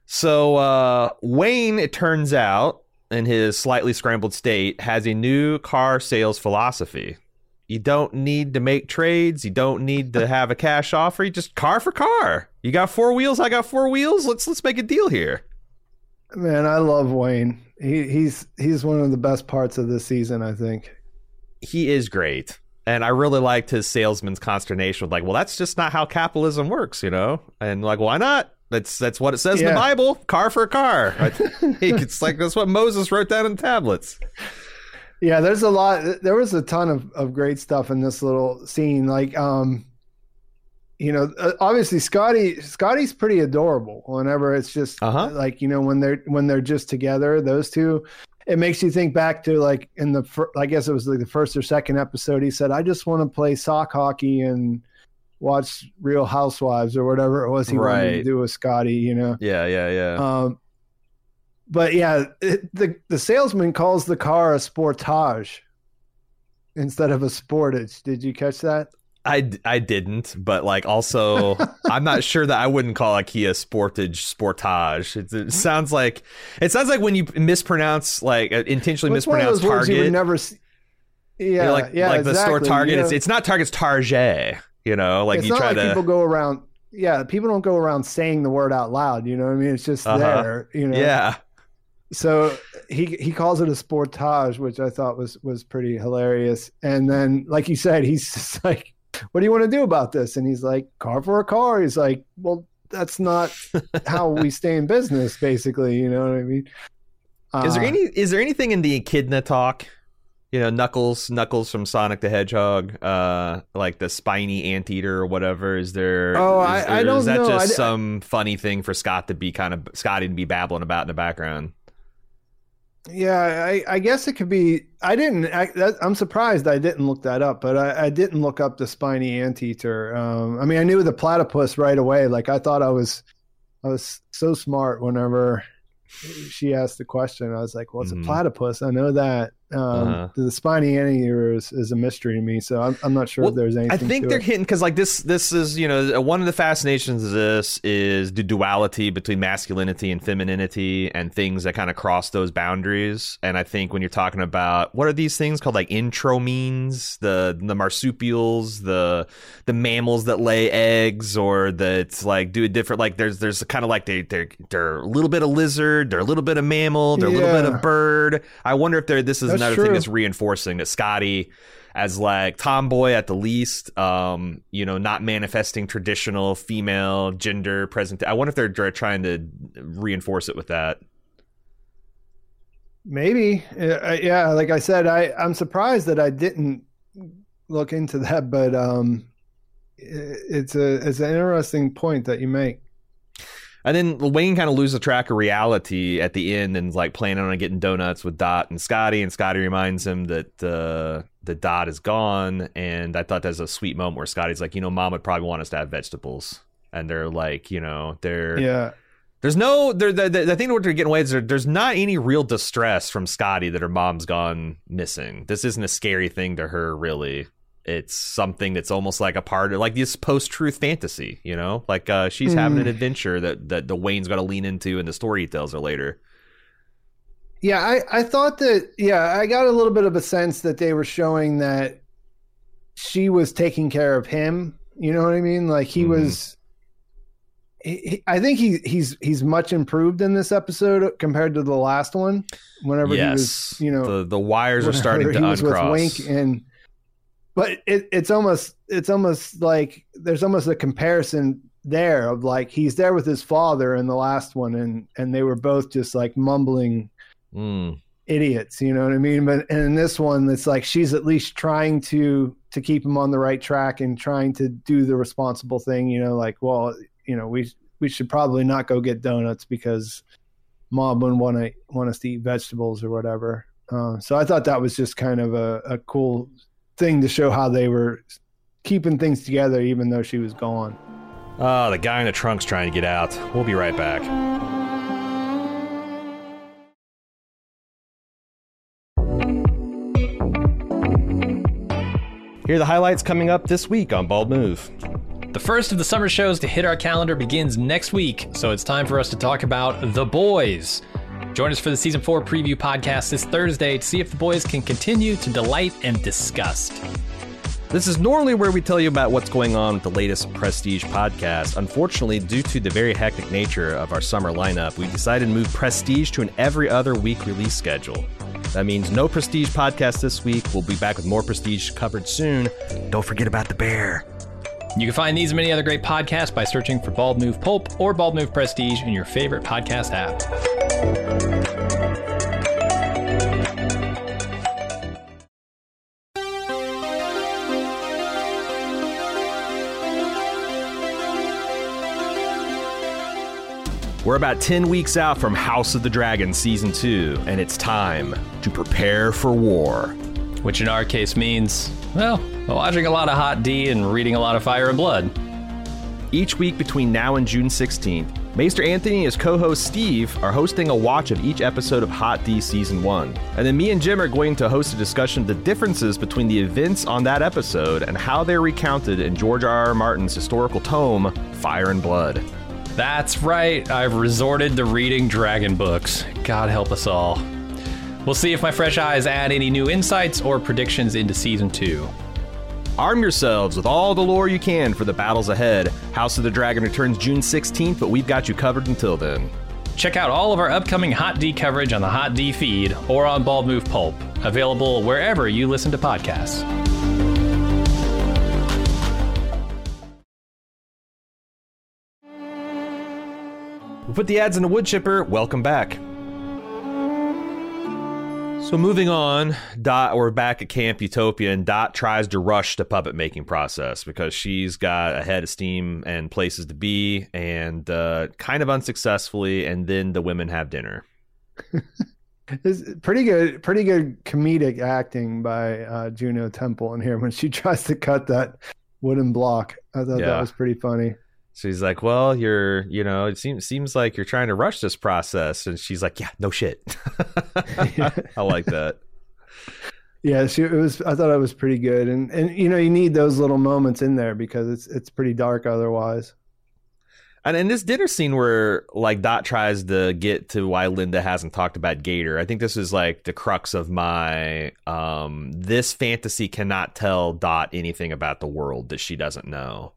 So uh, Wayne, it turns out, in his slightly scrambled state, has a new car sales philosophy. You don't need to make trades. You don't need to have a cash offer. You just car for car. You got four wheels. I got four wheels. Let's let's make a deal here. man i love wayne he, he's he's one of the best parts of this season i think he is great. And I really liked his salesman's consternation with like, well, that's just not how capitalism works, you know? And like, why not? That's that's what it says in the Bible. Car for car. (laughs) It's like that's what Moses wrote down in tablets. Yeah, there's a lot. There was a ton of, of great stuff in this little scene. Like, um, you know, uh, obviously Scotty Scotty's pretty adorable. Whenever it's just Uh-huh. like you know when they're when they're just together, those two. It makes you think back to like in the fir- I guess it was like the first or second episode. He said, "I just want to play sock hockey and watch Real Housewives or whatever it was he wanted to do with Scotty." You know. Yeah, yeah, yeah. Um, but yeah, it, the the salesman calls the car a Sportage instead of a Sportage. Did you catch that? I, I didn't, but like also, (laughs) I'm not sure that I wouldn't call a Kia Sportage Sportage. It, it sounds like it sounds like when you mispronounce like uh, intentionally It's of mispronounce words you would Target. never see. you Yeah, know, like yeah, like the store. Target. You It's know, it's not Target. It's Target. You know, like it's you not try like to. people go around. Yeah, people don't go around saying the word out loud. You know what I mean? It's just Uh-huh. there. You know. Yeah. So he he calls it a Sportage, which I thought was was pretty hilarious. And then, like you said, he's (laughs) just like, "What do you want to do about this?" And he's like, "Car for a car." He's like, "Well, that's not (laughs) how we stay in business." Basically, you know what I mean? Is there Uh, any is there anything in the echidna talk? You know, Knuckles, Knuckles from Sonic the Hedgehog, uh, like the spiny anteater or whatever. Is there? Oh, is I- there- I don't Is that know. just I- some funny thing for Scott to be kind of Scotty to be babbling about in the background? Yeah, I, I guess it could be. I didn't. I, that, I'm surprised I didn't look that up, but I, I didn't look up the spiny anteater. Um, I mean, I knew the platypus right away. Like I thought I was, I was so smart. Whenever she asked the question, I was like, "Well, it's Mhm. a platypus. I know that." Um, uh-huh. The spiny anteater is, is a mystery to me, so I'm, I'm not sure well, if there's anything. I think they're it. hitting because like this this is you know one of the fascinations of this is the duality between masculinity and femininity and things that kind of cross those boundaries. And I think when you're talking about what are these things called like monotremes, the the marsupials, the the mammals that lay eggs, or that like do a different like there's there's kind of like they they're they're a little bit of lizard, they're a little bit of mammal, they're yeah. a little bit of bird. I wonder if they're this is that's another true. thing that's reinforcing that Scotty as like tomboy at the least, um, you know, not manifesting traditional female gender present. I wonder if they're trying to reinforce it with that. Maybe, yeah. Like I said, I I'm surprised that I didn't look into that, but um, it's a it's an interesting point that you make. And then Wayne kind of loses track of reality at the end and is like planning on getting donuts with Dot and Scotty. And Scotty reminds him that uh, the Dot is gone. And I thought that's a sweet moment where Scotty's like, you know, mom would probably want us to have vegetables. And they're like, you know, they're. Yeah. There's no the, the, the thing what they're getting away is there, there's not any real distress from Scotty that her mom's gone missing. This isn't a scary thing to her really it's something that's almost like a part of like this post-truth fantasy you know like uh, she's mm. having an adventure that that the wayne's got to lean into and the story he tells her later yeah i i thought that yeah i got a little bit of a sense that they were showing that she was taking care of him you know what i mean like he mm. was he, I think he he's he's much improved in this episode compared to the last one. Whenever yes. he was, you know, the the wires are starting to uncross. Wink and but it, it's almost it's almost like there's almost a comparison there of like he's there with his father in the last one and and they were both just like mumbling mm. idiots you know what i mean but and in this one it's like she's at least trying to to keep him on the right track and trying to do the responsible thing you know like well you know we we should probably not go get donuts because mom wouldn't want to want us to eat vegetables or whatever uh, so i thought that was just kind of a, a cool thing to show how they were keeping things together even though she was gone. Oh, the guy in the trunk's trying to get out. We'll be right back. Here are the highlights coming up this week on Bald Move. The first of the summer shows to hit our calendar begins next week, so it's time for us to talk about The Boys. Join us for the season four preview podcast this Thursday to see if the boys can continue to delight and disgust. This is normally where we tell you about what's going on with the latest Prestige podcast. Unfortunately, due to the very hectic nature of our summer lineup, we decided to move Prestige to an every other week release schedule. That means no Prestige podcast this week. We'll be back with more Prestige covered soon. Don't forget about the bear. You can find these and many other great podcasts by searching for Bald Move Pulp or Bald Move Prestige in your favorite podcast app. We're about 10 weeks out from House of the Dragon Season 2, and it's time to prepare for war. Which in our case means, well, watching a lot of Hot D and reading a lot of Fire and Blood. Each week between now and June 16th, Maester Anthony and his co host Steve are hosting a watch of each episode of Hot D Season 1. And then me and Jim are going to host a discussion of the differences between the events on that episode and how they're recounted in George R. R. Martin's historical tome, Fire and Blood. That's right, I've resorted to reading dragon books. God help us all. We'll see if my fresh eyes add any new insights or predictions into season two. Arm yourselves with all the lore you can for the battles ahead. House of the Dragon returns June 16th, but we've got you covered until then. Check out all of our upcoming Hot D coverage on the Hot D feed or on Bald Move Pulp, available wherever you listen to podcasts. We put the ads in the wood chipper. Welcome back. So moving on, Dot we're back at Camp Utopia, and Dot tries to rush the puppet making process because she's got a head of steam and places to be, and uh, kind of unsuccessfully. And then the women have dinner. (laughs) it's pretty good, pretty good comedic acting by uh, Juno Temple in here when she (laughs) tries to cut that wooden block. I thought yeah. that was pretty funny. So he's like, "Well, you're, you know, it seems seems like you're trying to rush this process." And she's like, "Yeah, no shit." (laughs) I like that. yeah, she, it was. I thought it was pretty good, and and you know you need those little moments in there because it's it's pretty dark otherwise. And in this dinner scene where like Dot tries to get to why Linda hasn't talked about Gator, I think this is like the crux of my um this fantasy cannot tell Dot anything about the world that she doesn't know.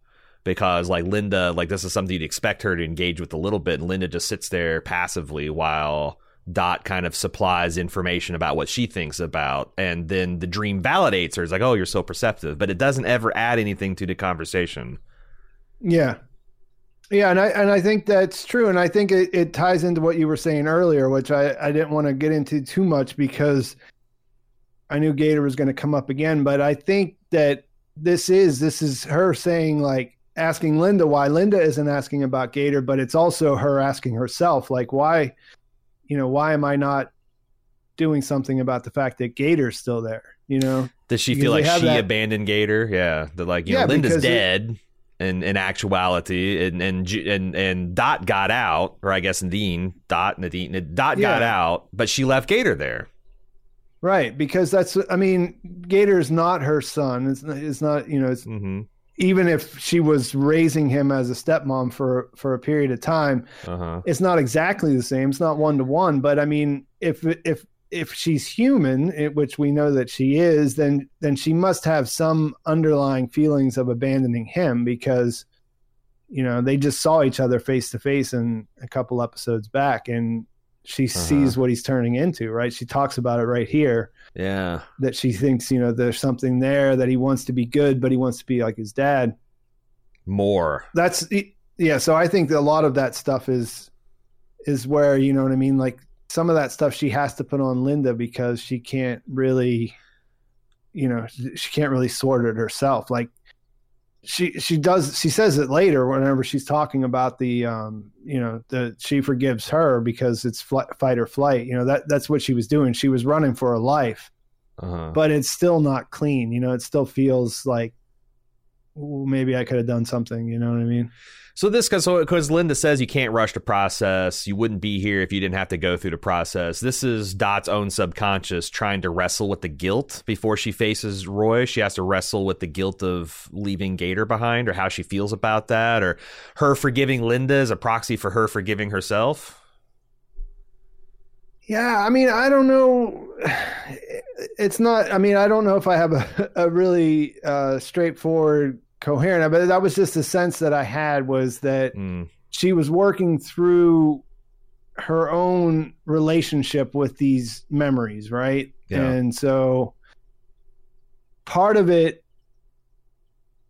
Because like Linda, like this is something you'd expect her to engage with a little bit, and Linda just sits there passively while Dot kind of supplies information about what she thinks about, and then the dream validates her. It's like, oh, you're so perceptive, but it doesn't ever add anything to the conversation. Yeah, yeah, and I and I think that's true, and I think it, it ties into what you were saying earlier, which I I didn't want to get into too much because I knew Gator was going to come up again, but I think that this is this is her saying like asking Linda why Linda isn't asking about Gator, but it's also her asking herself like why, you know, why am I not doing something about the fact that Gator's still there? You know, does she feel like she that... abandoned Gator? Yeah, that like you yeah, know Linda's dead. It, in, in actuality, and and and and Dot got out, or I guess Nadine, Dot Nadine, Dot yeah. got out, but she left Gator there. Right, because that's I mean, Gator is not her son. It's not, it's not you know, it's mm-hmm. Even if she was raising him as a stepmom for for a period of time, uh-huh. it's not exactly the same. It's not one to one, but I mean, if if if she's human, which we know that she is, then then she must have some underlying feelings of abandoning him because you know they just saw each other face to face in a couple episodes back, and she uh-huh. sees what he's turning into. Right? She talks about it right here. Yeah, that she thinks you know there's something there that he wants to be good, but he wants to be like his dad. More. That's yeah. So I think a lot of that stuff is is where you know what I mean, like some of that stuff she has to put on Linda because she can't really, you know, she can't really sort it herself. Like she she does she says it later whenever she's talking about the um you know the she forgives her because it's fl- fight or flight. You know that that's what she was doing. She was running for her life, uh-huh. but it's still not clean. You know, it still feels like maybe I could have done something. You know what I mean? So this because so, because Linda says you can't rush the process. You wouldn't be here if you didn't have to go through the process. This is Dot's own subconscious trying to wrestle with the guilt before she faces Roy. She has to wrestle with the guilt of leaving Gator behind, or how she feels about that, or her forgiving Linda is a proxy for her forgiving herself. Yeah, I mean, I don't know. (sighs) It's not. I mean, I don't know if I have a, a really uh, straightforward coherent. But that was just the sense that I had was that mm. she was working through her own relationship with these memories, right? Yeah. And so part of it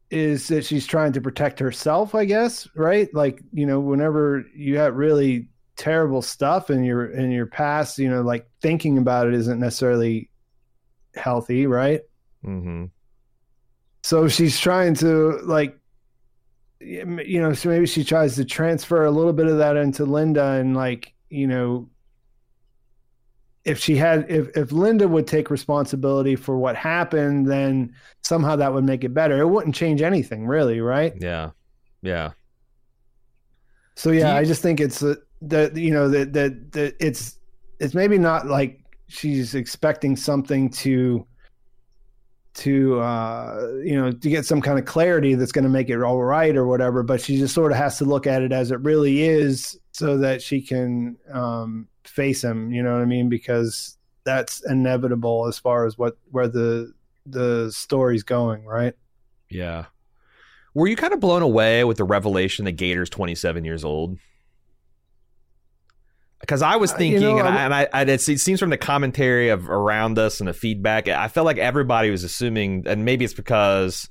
is that she's trying to protect herself, I guess, right? Like, you know, whenever you have really terrible stuff in your in your past, you know, like thinking about it isn't necessarily healthy, right? Mm-hmm. So she's trying to like you know, so maybe she tries to transfer a little bit of that into Linda and like, you know, if she had if if Linda would take responsibility for what happened, then somehow that would make it better. It wouldn't change anything really, right? Yeah. Yeah. So yeah, you, I just think it's uh, that you know that that that it's it's maybe not like she's expecting something to to uh, you know to get some kind of clarity that's going to make it all right or whatever but she just sort of has to look at it as it really is so that she can um, face him you know what i mean? Because that's inevitable as far as what where the the story's going right? Yeah. Were you kind of blown away with the revelation that gator's 27 years old because I was thinking, uh, you know, and, I, and I, I, it seems from the commentary of around us and the feedback, I felt like everybody was assuming, and maybe it's because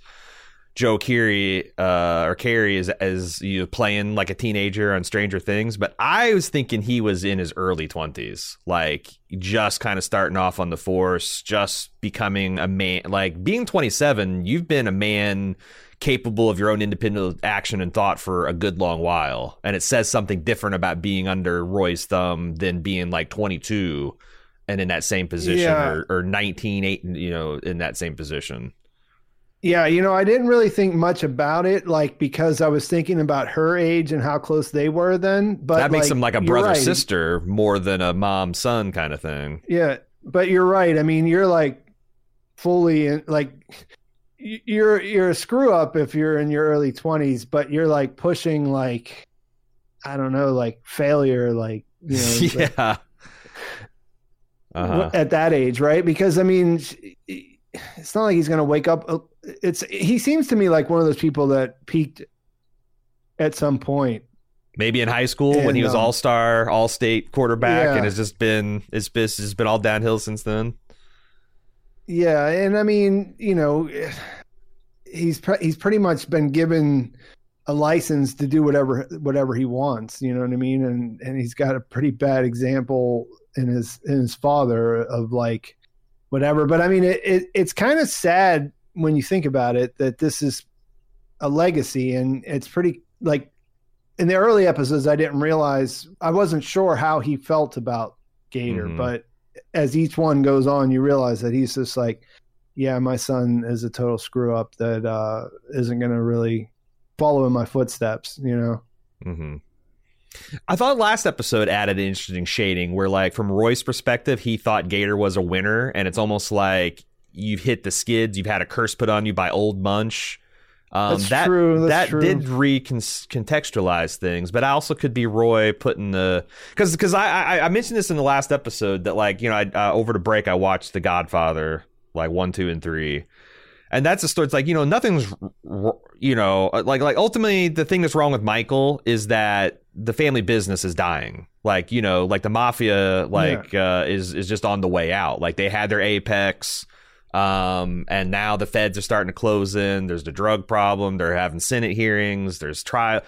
Joe Keery uh, or Carey is as you know, playing like a teenager on Stranger Things, but I was thinking he was in his early twenties, like just kind of starting off on the force, just becoming a man. Like being twenty seven, you've been a man capable of your own independent action and thought for a good long while. And it says something different about being under Roy's thumb than being like 22 and in that same position yeah. or, or 19, eight, you know, in that same position. Yeah, you know, I didn't really think much about it, like because I was thinking about her age and how close they were then. But that makes like, them like a brother right. sister more than a mom son kind of thing. Yeah, but you're right. I mean, you're like fully in like you're you're a screw up if you're in your early 20s, but you're like pushing like I don't know, like failure, like you know, (laughs) yeah. like, Uh-huh. at that age, right? Because I mean, it's not like he's going to wake up. uh, It's he seems to me like one of those people that peaked at some point. Maybe in high school when he was um, all star, all state quarterback, Yeah. and has just been it's been, been all downhill since then. Yeah, and I mean, you know, he's pre- he's pretty much been given a license to do whatever whatever he wants. You know what I mean? And and he's got a pretty bad example in his in his father of like whatever. But I mean, it, it it's kind of sad when you think about it that this is a legacy, and it's pretty like in the early episodes, I didn't realize I wasn't sure how he felt about Gator, Mhm. but as each one goes on, you realize that he's just like, yeah, my son is a total screw up that uh, isn't going to really follow in my footsteps, you know? hmm I thought last episode added an interesting shading where, like, from Roy's perspective, he thought Gator was a winner, and it's almost like you've hit the skids, you've had a curse put on you by Old Munch. Um, That's that true, that's that true. did recontextualize things, but I also could be Roy putting the because because I, I I mentioned this in the last episode that like you know I uh, over the break I watched The Godfather like one two and three, and that's a story. It's like you know nothing's you know uh, like like ultimately the thing that's wrong with Michael is that the family business is dying. Like you know like the mafia like uh, is is just on the way out. Like they had their apex. Um, and now the feds are starting to close in. There's the drug problem. They're having Senate hearings. There's trial.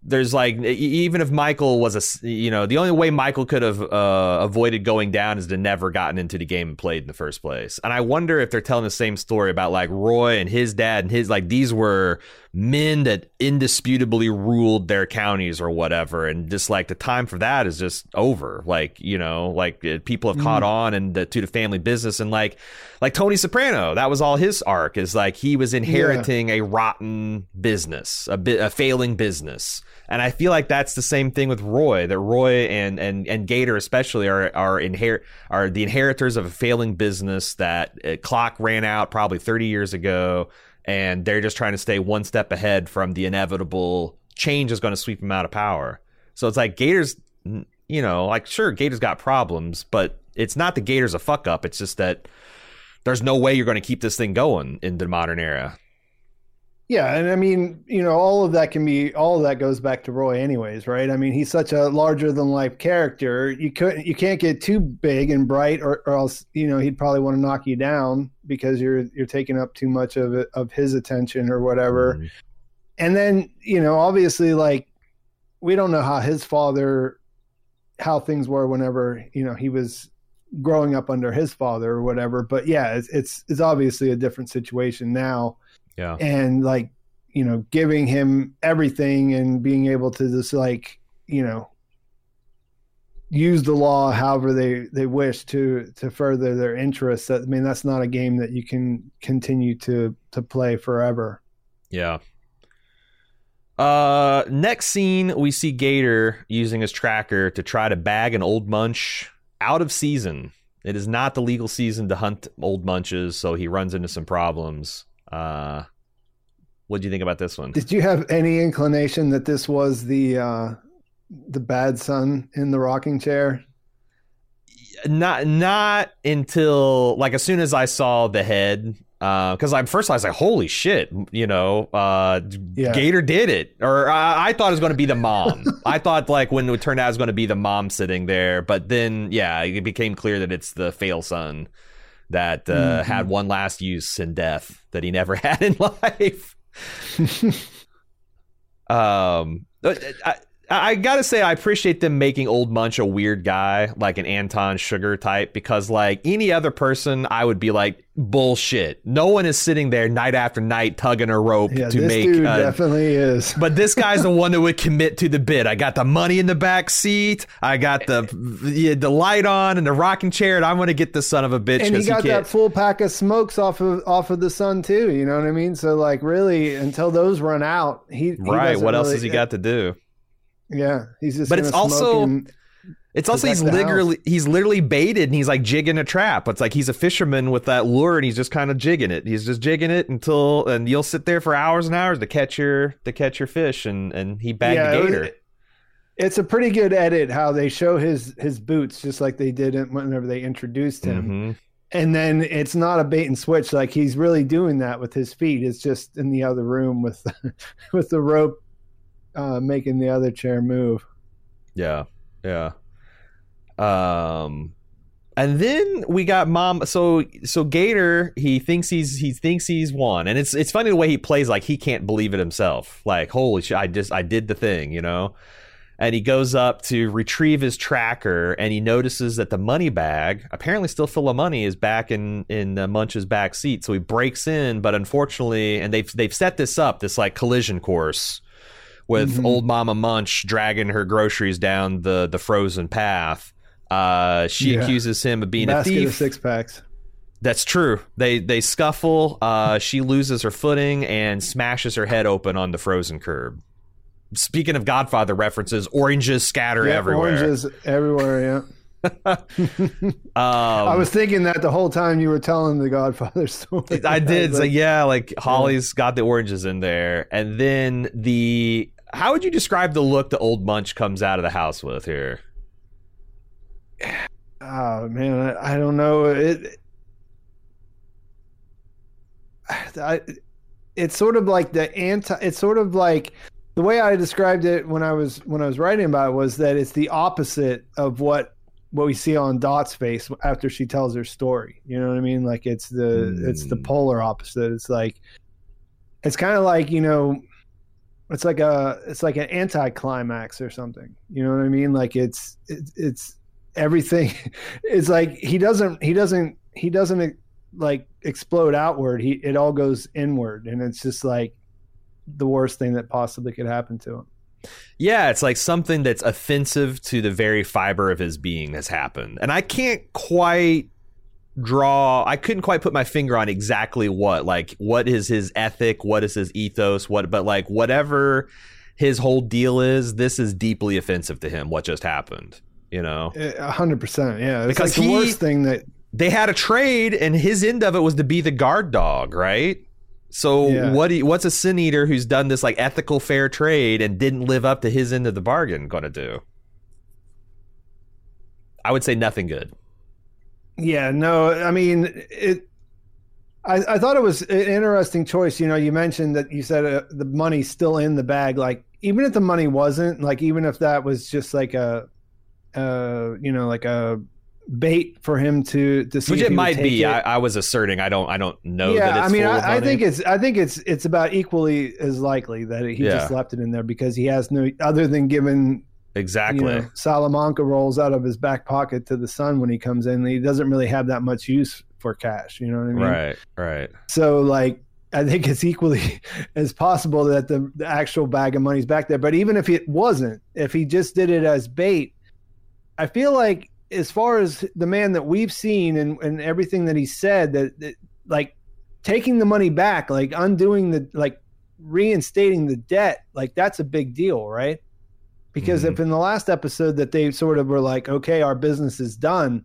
There's like even if Michael was a you know the only way Michael could have uh, avoided going down is to never gotten into the game and played in the first place. And I wonder if they're telling the same story about like Roy and his dad and his like these were men that indisputably ruled their counties or whatever, and just like the time for that is just over. Like you know like uh, people have caught on and the, to the family business. And like like Tony Soprano that was all his arc is like he was inheriting a rotten business a a failing business. And I feel like that's the same thing with Roy that Roy and and and Gator especially are are inherit are the inheritors of a failing business that uh, clock ran out probably 30 years ago and they're just trying to stay one step ahead from the inevitable change is going to sweep them out of power so it's like Gator's you know like sure Gator's got problems but it's not the Gator's a fuck up it's just that there's no way you're going to keep this thing going in the modern era. Yeah, and I mean, you know, all of that can be all of that goes back to Roy anyways, right? I mean, he's such a larger than life character. You couldn't you can't get too big and bright or, or else, you know, he'd probably want to knock you down because you're you're taking up too much of of his attention or whatever. Mhm. And then, you know, obviously like we don't know how his father how things were whenever, you know, he was growing up under his father or whatever, but yeah, it's it's, it's obviously a different situation now Yeah. and like you know giving him everything and being able to just like you know use the law however they they wish to to further their interests i mean that's not a game that you can continue to to play forever Yeah. Uh, next scene, we see Gator using his tracker to try to bag an old munch out of season. It is not the legal season to hunt old munches, so he runs into some problems. Uh, what do you think about this one? did you have any inclination that this was the uh the bad son in the rocking chair not not until like as soon as I saw the head because I'm first I was like holy shit you know uh Yeah. Gator did it or I, I thought it was going to be the mom (laughs) I thought like when it turned out it was going to be the mom sitting there but then yeah it became clear that it's the fail son that uh, Mhm. had one last use in death that he never (laughs) had in life (laughs) um I, I gotta say, I appreciate them making Old Munch a weird guy, like an Anton Chigurh type, because like any other person, I would be like, bullshit. No one is sitting there night after night tugging a rope yeah to this make. dude uh, definitely is (laughs) but this guy's the one that would commit to the bit. I got the money in the back seat. I got the the, the light on and the rocking chair, and I'm gonna get the son of a bitch and he got he that full pack of smokes off of off of the sun too. You know what I mean? So like, really, until those run out, he he Right. What else really- has he got to do? Yeah, he's just. But it's also- and- It's also he's literally he's literally baited and he's like jigging a trap. It's like he's a fisherman with that lure and he's just kind of jigging it. He's just jigging it until and you'll sit there for hours and hours to catch your to catch your fish and and he bagged yeah, the gator. It, it's a pretty good edit how they show his his boots just like they did whenever they introduced him. Mm-hmm. And then it's not a bait and switch like he's really doing that with his feet. It's just in the other room with (laughs) with the rope uh, making the other chair move. Yeah. Yeah. Um, and then we got mom. So so Gator, he thinks he's he thinks he's won, and it's it's funny the way he plays. Like he can't believe it himself. Like holy shit, I just I did the thing, you know. And he goes up to retrieve his tracker, and he notices that the money bag, apparently still full of money, is back in in uh, Munch's back seat. So he breaks in, but unfortunately, and they've they've set this up, this like collision course with mm-hmm. old Mama Munch dragging her groceries down the the frozen path uh, she yeah. accuses him of being Basket a thief. Of six packs. That's true. They they scuffle. Uh, she loses her footing and smashes her head open on the frozen curb. Speaking of Godfather references, oranges scatter yeah, everywhere. Oranges everywhere. Yeah. (laughs) (laughs) um, I was thinking that the whole time you were telling the Godfather (laughs) story. I did. I so yeah, like Holly's yeah. got the oranges in there, and then the. How would you describe the look the old Munch comes out of the house with here? oh man, I, I don't know it. I, it's sort of like the anti. It's sort of like the way I described it when I was when I was writing about it was that it's the opposite of what what we see on Dot's face after she tells her story. You know what I mean? Like it's the mm. it's the hmm. polar opposite. It's like it's kind of like you know it's like a it's like an anticlimax or something. You know what I mean? Like it's it, it's everything (laughs) is like he doesn't he doesn't he doesn't like explode outward he it all goes inward and it's just like the worst thing that possibly could happen to him yeah it's like something that's offensive to the very fiber of his being has happened and i can't quite draw i couldn't quite put my finger on exactly what like what is his ethic what is his ethos what but like whatever his whole deal is this is deeply offensive to him what just happened you know, eh, hundred percent. Yeah, it's because like the he, worst thing that they had a trade, and his end of it was to be the guard dog, right? So yeah. what? what's a sin eater who's done this like ethical fair trade and didn't live up to his end of the bargain going to do? I would say nothing good. Yeah, no, I mean it. I, I thought it was an interesting choice. You know, you mentioned that you said uh, the money's still in the bag. Like, even if the money wasn't, like, even if that was just like a uh, you know, like a bait for him to to see. Which it might be. It. I, I, was asserting. I don't. I don't know. Yeah, I mean, I, I, think it's. I think it's. It's about equally as likely that he yeah. just left it in there because he has no other than given. Exactly. You know, Salamanca rolls out of his back pocket to the sun when he comes in. He doesn't really have that much use for cash. You know what I mean? Right. Right. So like. I think it's equally (laughs) as possible that the, the actual bag of money's back there. But even if it wasn't, if he just did it as bait, I feel like as far as the man that we've seen and, and everything that he said that, that like taking the money back, like undoing the like reinstating the debt, like that's a big deal, right? Because mm-hmm. if in the last episode that they sort of were like, okay, our business is done,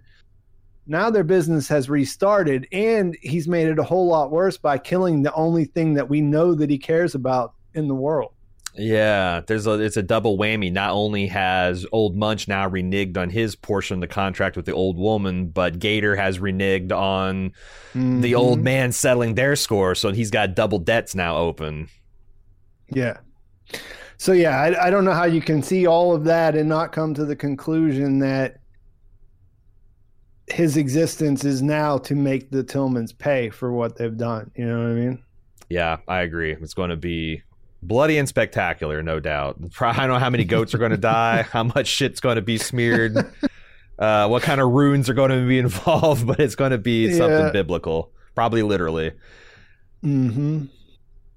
now their business has restarted and he's made it a whole lot worse by killing the only thing that we know that he cares about in the world. Yeah, there's a it's a double whammy. Not only has Old Munch now reneged on his portion of the contract with the old woman, but Gator has reneged on mm-hmm. the old man settling their score, so he's got double debts now open. Yeah. So yeah, I, I don't know how you can see all of that and not come to the conclusion that his existence is now to make the Tillmans pay for what they've done. You know what I mean? Yeah, I agree. It's going to be bloody and spectacular, no doubt. (laughs) I don't know how many goats are going to die, (laughs) how much shit's going to be smeared, (laughs) uh, what kind of runes are going to be involved, but it's going to be yeah. something biblical, probably literally. Hmm.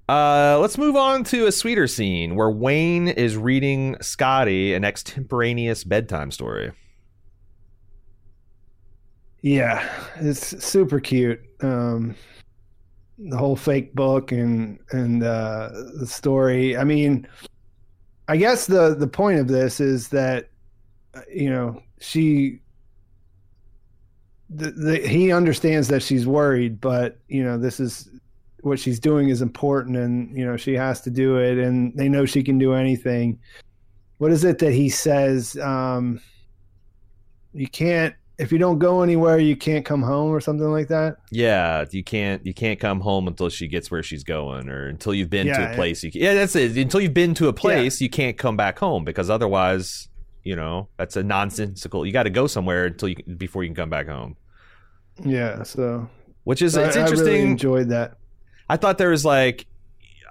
Uh, let's move on to a sweeter scene where Wayne is reading Scotty an extemporaneous bedtime story. Yeah, it's super cute. Um, the whole fake book and and uh, the story. I mean, I guess the the point of this is that you know, she the, the, he understands that she's worried, but you know, this is what she's doing is important and you know, she has to do it and they know she can do anything. What is it that he says um you can't if you don't go anywhere, you can't come home or something like that. Yeah, you can't you can't come home until she gets where she's going, or until you've been yeah, to a place. You can, yeah, that's it. Until you've been to a place, yeah. you can't come back home because otherwise, you know, that's a nonsensical. You got to go somewhere until you before you can come back home. Yeah, so which is it's interesting. I really enjoyed that. I thought there was like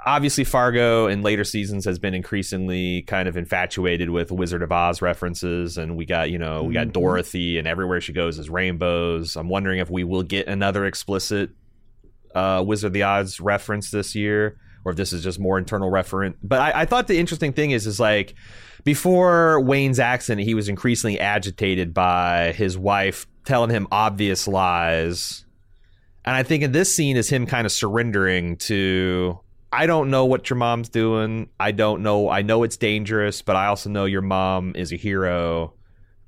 obviously Fargo in later seasons has been increasingly kind of infatuated with Wizard of Oz references, and we got you know we got mm-hmm. Dorothy, and everywhere she goes is rainbows. I'm wondering if we will get another explicit uh, Wizard of the Oz reference this year, or if this is just more internal referent. But I, I thought the interesting thing is is like before Wayne's accident, he was increasingly agitated by his wife telling him obvious lies. And I think in this scene is him kind of surrendering to I don't know what your mom's doing. I don't know. I know it's dangerous, but I also know your mom is a hero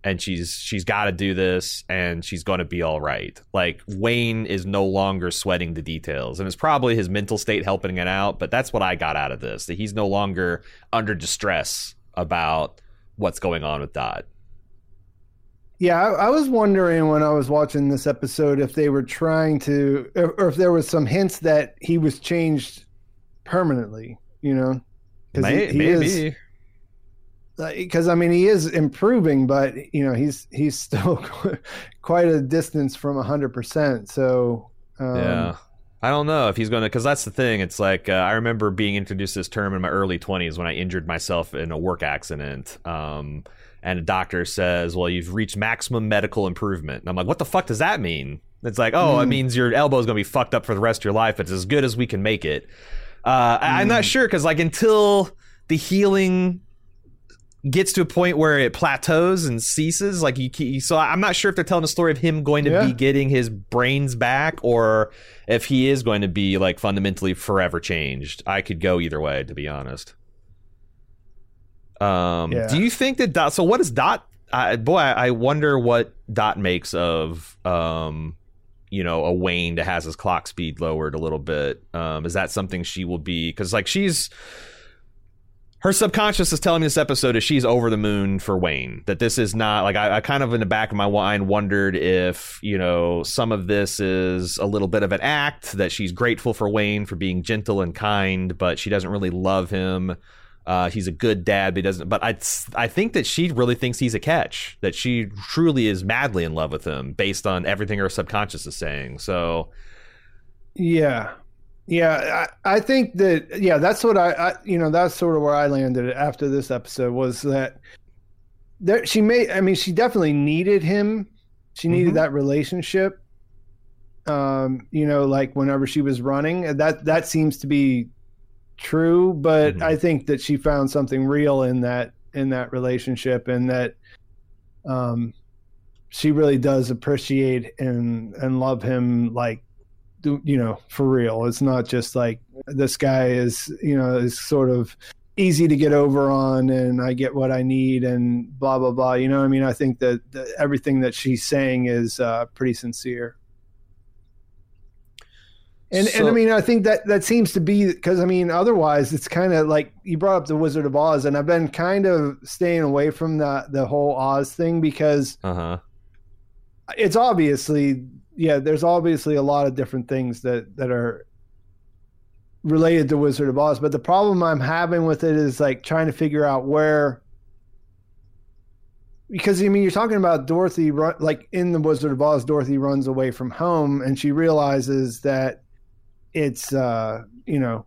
and she's she's got to do this and she's going to be all right. Like Wayne is no longer sweating the details and it's probably his mental state helping it out, but that's what I got out of this. That he's no longer under distress about what's going on with Dot. Yeah, I, I, was wondering when I was watching this episode if they were trying to, or if there was some hints that he was changed permanently, you know? May, he, he maybe. because I mean he is improving, but you know he's he's still (laughs) quite a distance from hundred percent. So um, yeah, I don't know if he's going to because that's the thing. It's like uh, I remember being introduced to this term in my early twenties when I injured myself in a work accident. Um, and a doctor says, "Well, you've reached maximum medical improvement," and I'm like, "What the fuck does that mean?" It's like, "Oh, mm. it hmm. means your elbow is going to be fucked up for the rest of your life. It's as good as we can make it." Uh, mm. I'm not hmm. sure because like until the healing gets to a point where it plateaus and ceases, like you, so I'm not sure if they're telling a story of him going to yeah. be getting his brains back or if he is going to be like fundamentally forever changed. I could go either way, to be honest. Um, yeah. do you think that Dot? So what is Dot? Uh, boy, I wonder what Dot makes of um, you know a Wayne that has his clock speed lowered a little bit. Um, is that something she will be? Because like she's her subconscious is telling me this episode is she's over the moon for Wayne. That this is not like I, I, kind of in the back of my mind wondered if you know some of this is a little bit of an act that she's grateful for Wayne for being gentle and kind, but she doesn't really love him. Uh, he's a good dad, but he doesn't. But I, I think that she really thinks he's a catch. That she truly is madly in love with him, based on everything her subconscious is saying. So, yeah, yeah, I, I think that yeah, that's what I, I, you know, that's sort of where I landed after this episode was that there she made. I mean, she definitely needed him. She needed mm-hmm. that relationship. Um, you know, like whenever she was running, that that seems to be true, but mm-hmm. I think that she found something real in that in that relationship and that um she really does appreciate and and love him like you know for real. It's not just like this guy is you know is sort of easy to get over on and i get what i need and blah blah blah. You know i mean? I think that, that everything that she's saying is uh, pretty sincere and so, and I mean, I think that that seems to be because I mean, otherwise it's kind of like you brought up the Wizard of Oz, and I've been kind of staying away from the the whole Oz thing because uh-huh. it's obviously yeah, there's obviously a lot of different things that that are related to Wizard of Oz, but the problem I'm having with it is like trying to figure out where because I mean you're talking about Dorothy like in the Wizard of Oz Dorothy runs away from home and she realizes that it's uh, you know,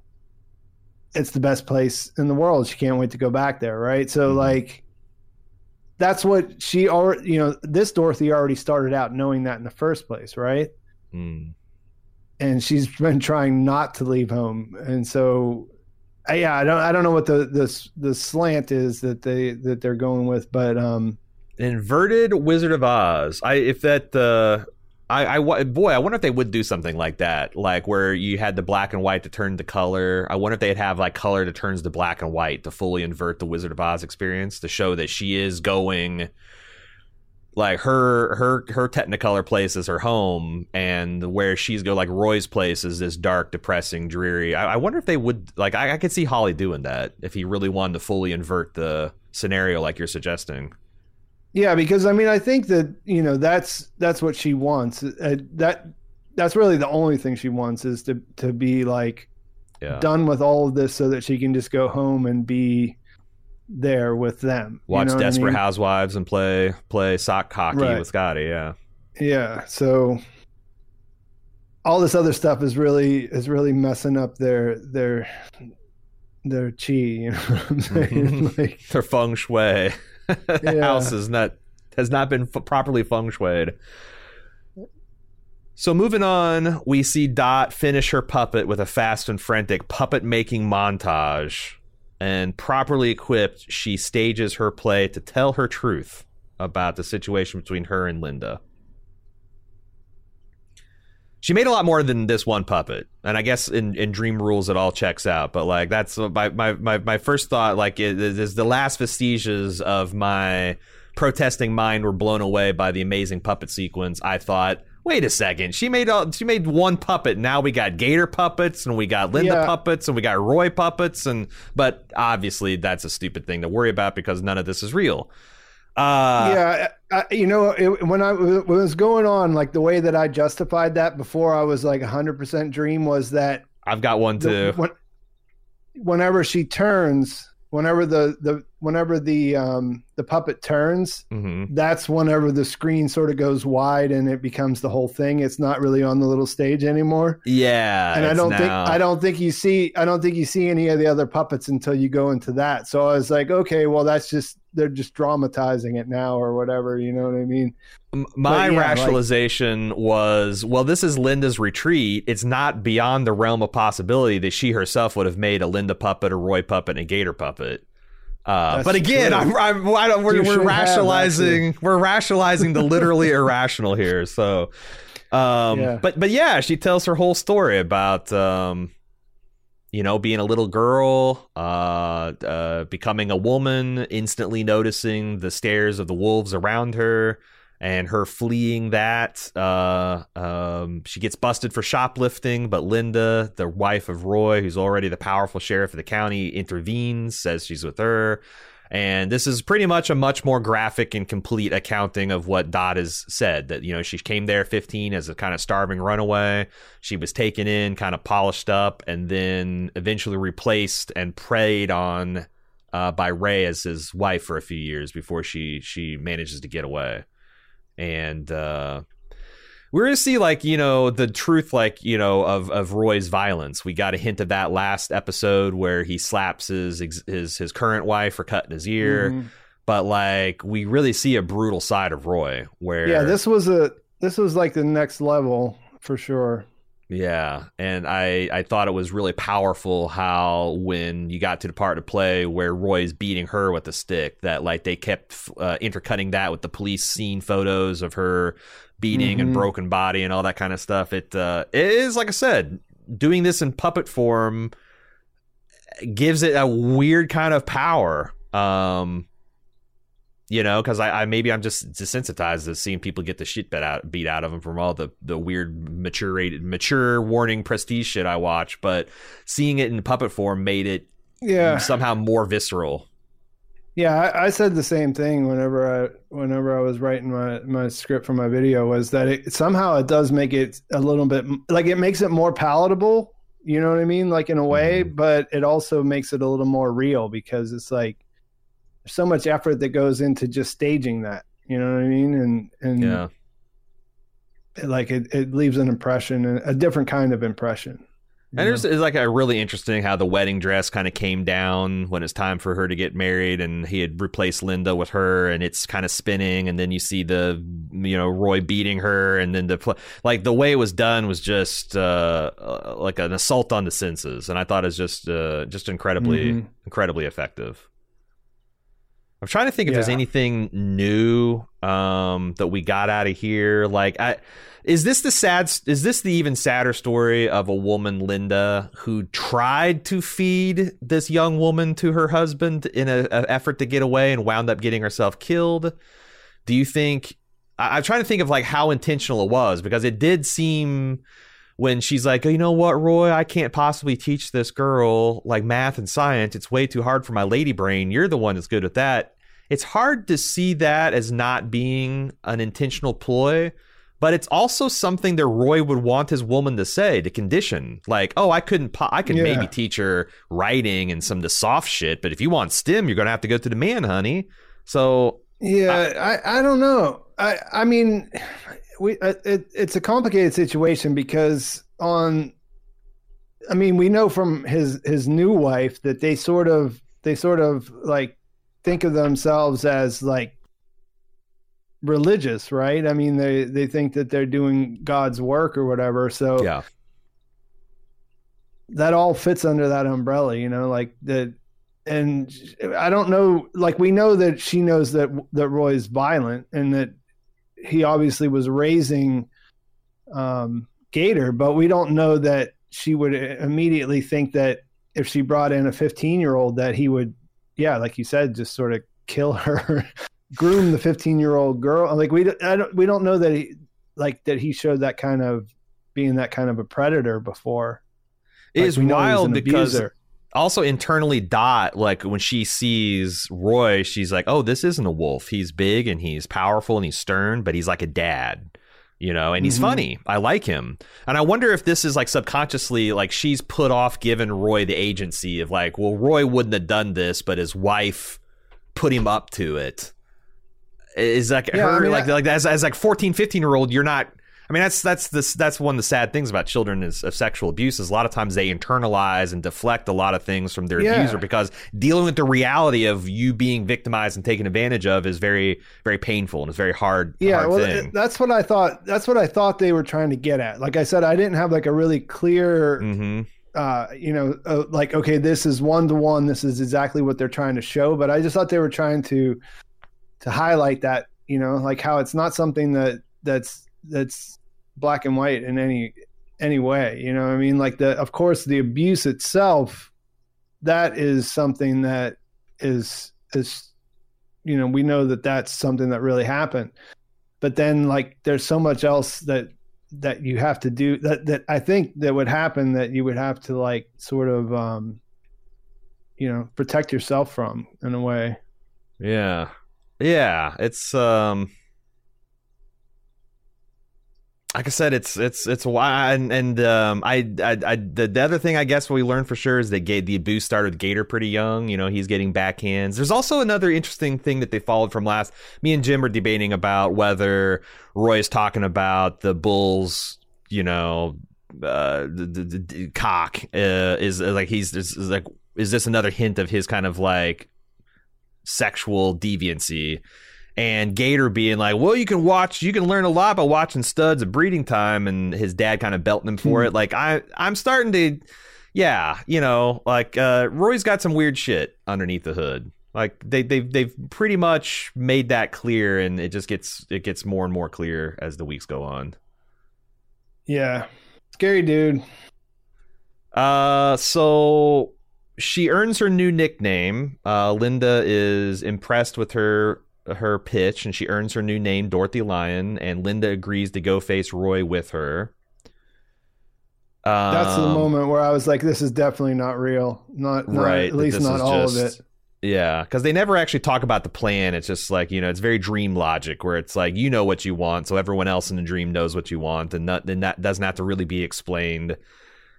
it's the best place in the world. She can't wait to go back there, right? So mm-hmm. like that's what she already you know, this Dorothy already started out knowing that in the first place, right? Mm. And she's been trying not to leave home. And so yeah, I don't I don't know what the the the slant is that they that they're going with, but um inverted Wizard of Oz. I if that uh I, I boy, I wonder if they would do something like that, like where you had the black and white to turn to color. I wonder if they'd have like color to turns to black and white to fully invert the Wizard of Oz experience to show that she is going like her her her Technicolor place is her home, and where she's go like Roy's place is this dark, depressing, dreary. I, I wonder if they would like. I, I could see Hawley doing that if he really wanted to fully invert the scenario, like you're suggesting. Yeah, because I mean, I think that you know that's that's what she wants. Uh, that that's really the only thing she wants is to to be like Yeah. done with all of this, so that she can just go home and be there with them. You Watch know what I Desperate mean? Housewives and play play sock hockey Right. with Scotty. Yeah. Yeah. So all this other stuff is really is really messing up their their their chi. You know what I'm saying? (laughs) like, Their feng shui. (laughs) the Yeah. house is not has not been f- properly feng shuied. So moving on, we see Dot finish her puppet with a fast and frantic puppet making montage. And properly equipped, she stages her play to tell her truth about the situation between her and Linda. She made a lot more than this one puppet, and I guess in, in Dream Rules it all checks out. But like that's my my my, my first thought. Like is the last vestiges of my protesting mind were blown away by the amazing puppet sequence. I thought, wait a second, she made all, she made one puppet. Now we got Gator puppets, and we got Linda Yeah. puppets, and we got Roy puppets, and but obviously that's a stupid thing to worry about because none of this is real. Uh, yeah, I, you know, it, when I when it was going on, like the way that I justified that before I was like 100% dream was that I've got one the, too. when, whenever she turns, whenever the the whenever the um the puppet turns, hmm that's whenever the screen sort of goes wide and it becomes the whole thing. It's not really on the little stage anymore. Yeah, and I don't think I don't think you see I don't think you see any of the other puppets until you go into that. So I was like, okay, well that's just they're just dramatizing it now or whatever. You know what I mean? My But yeah, like- rationalization was, well, this is Linda's retreat. It's not beyond the realm of possibility that she herself would have made a Linda puppet, a Roy puppet, and a Gator puppet. Uh, but again. I'm, I'm, I don't, we're, we're rationalizing, we're rationalizing the literally (laughs) irrational here. So, um, Yeah. but but yeah, she tells her whole story about, um, you know, being a little girl, uh, uh, becoming a woman, instantly noticing the stares of the wolves around her, and her fleeing that. Uh, um, she gets busted for shoplifting, but Linda, the wife of Roy, who's already the powerful sheriff of the county, intervenes, says she's with her. And this is pretty much a much more graphic and complete accounting of what Dot has said. That, you know, she came there 15 as a kind of starving runaway. She was taken in, kind of polished up, and then eventually replaced and preyed on uh, by Ray as his wife for a few years before she she manages to get away. And uh, we're gonna see like you know the truth like you know of of Roy's violence. We got a hint of that last episode where he slaps his his his current wife for cutting his ear. Mhm. But like we really see a brutal side of Roy where Yeah, this was a this was like the next level for sure. Yeah, and I I thought it was really powerful how when you got to the part of play where Roy's beating her with a stick, that like they kept uh, intercutting that with the police scene photos of her beating and Mhm. broken body and all that kind of stuff. It uh, it is like I said, doing this in puppet form gives it a weird kind of power. Um, you know, because I, I maybe I'm just desensitized to seeing people get the shit beat out beat out of them from all the the weird mature mature warning prestige shit I watch, but seeing it in puppet form made it Yeah, somehow more visceral. Yeah. I, I said the same thing whenever I whenever I was writing my my script for my video was that it somehow it does make it a little bit like it makes it more palatable. You know what I mean? Like in a way, Mhm. but it also makes it a little more real because it's like there's so much effort that goes into just staging that. You know what I mean? And and Yeah, like it, it leaves an impression, and a different kind of impression. And there's it's like a really interesting how the wedding dress kind of came down when it's time for her to get married, and he had replaced Linda with her, and it's kind of spinning, and then you see the you know Roy beating her, and then the like the way it was done was just uh, uh, like an assault on the senses, and I thought it was just uh, just incredibly Mhm. incredibly effective. I'm trying to think if there's anything new um, that we got out of here. Like, I, is this the sad? Is this the even sadder story of a woman, Linda, who tried to feed this young woman to her husband in an effort to get away and wound up getting herself killed? Do you think I, I'm trying to think of like how intentional it was because it did seem when she's like, oh, you know what, Roy, I can't possibly teach this girl like math and science. It's way too hard for my lady brain. You're the one that's good at that. It's hard to see that as not being an intentional ploy, but it's also something that Roy would want his woman to say to condition. Like, oh, I couldn't, po- I could Yeah. maybe teach her writing and some of the soft shit, but if you want STEM, you're gonna have to go to the man, honey. So Yeah, I, I don't know. I I mean, we uh, it, it's a complicated situation because on, I mean, we know from his his new wife that they sort of they sort of like think of themselves as like religious, right? I mean, they they think that they're doing God's work or whatever. So yeah, that all fits under that umbrella, you know, like that. And I don't know, like we know that she knows that that Roy is violent and that he obviously was raising um, Gator, but we don't know that she would immediately think that if she brought in a 15 year old that he would, yeah, like you said, just sort of kill her, (laughs) groom the 15 year old girl. Like we, don't- I don't, we don't know that he, like that he showed that kind of being that kind of a predator before. it Like, is we know he's wild because abuser. Also internally dot like when she sees roy she's like oh this isn't a wolf. He's big and he's powerful and he's stern but he's like a dad you know and he's Mhm. funny. I like him. And i wonder if this is like subconsciously like she's put off giving roy the agency of like well roy wouldn't have done this but his wife put him up to it. Is like Yeah, her I mean, like I- like as, as like 14 15 year old you're not I mean that's that's this that's one of the sad things about children is of sexual abuse is a lot of times they internalize and deflect a lot of things from their Yeah. abuser because dealing with the reality of you being victimized and taken advantage of is very very painful and it's very hard yeah hard well thing. that's what i thought that's what i thought they were trying to get at like i said i didn't have like a really clear hmm uh you know uh, like okay this is one to one this is exactly what they're trying to show but i just thought they were trying to to highlight that you know like how it's not something that that's that's black and white in any any way you know i mean? Like the of course the abuse itself that is something that is is you know we know that that's something that really happened. But then like there's so much else that that you have to do that that I think that would happen that you would have to like sort of um you know protect yourself from in a way. Yeah. Yeah, it's um like I said, it's it's it's why and, and um I, I I the, the other thing I guess we learned for sure is that Ga- the abuse started with Gator pretty young. You know, he's getting backhands. There's also another interesting thing that they followed from last. Me and Jim were debating about whether Roy's talking about the Bulls. You know, uh, the, the, the, cock uh, is is like he's is, is like is this another hint of his kind of like sexual deviancy and Gator being like, "Well, you can watch, you can learn a lot by watching studs at breeding time," and his dad kind of belting him for Hmm. it. Like I, I'm starting to, yeah, you know, like uh, Roy's got some weird shit underneath the hood. Like they, they've, they've pretty much made that clear, and it just gets, it gets more and more clear as the weeks go on. yeah scary dude Uh, so she earns her new nickname. Uh, Linda is impressed with her her pitch, and she earns her new name, Dorothy Lyon. And Linda agrees to go face Roy with her. Um, that's the moment where I was like this is definitely not real not, not right? at least not all of it Yeah, because they never actually talk about the plan. It's just like you know, it's very dream logic, where it's like you know what you want, so everyone else in the dream knows what you want, and not, then that doesn't have to really be explained.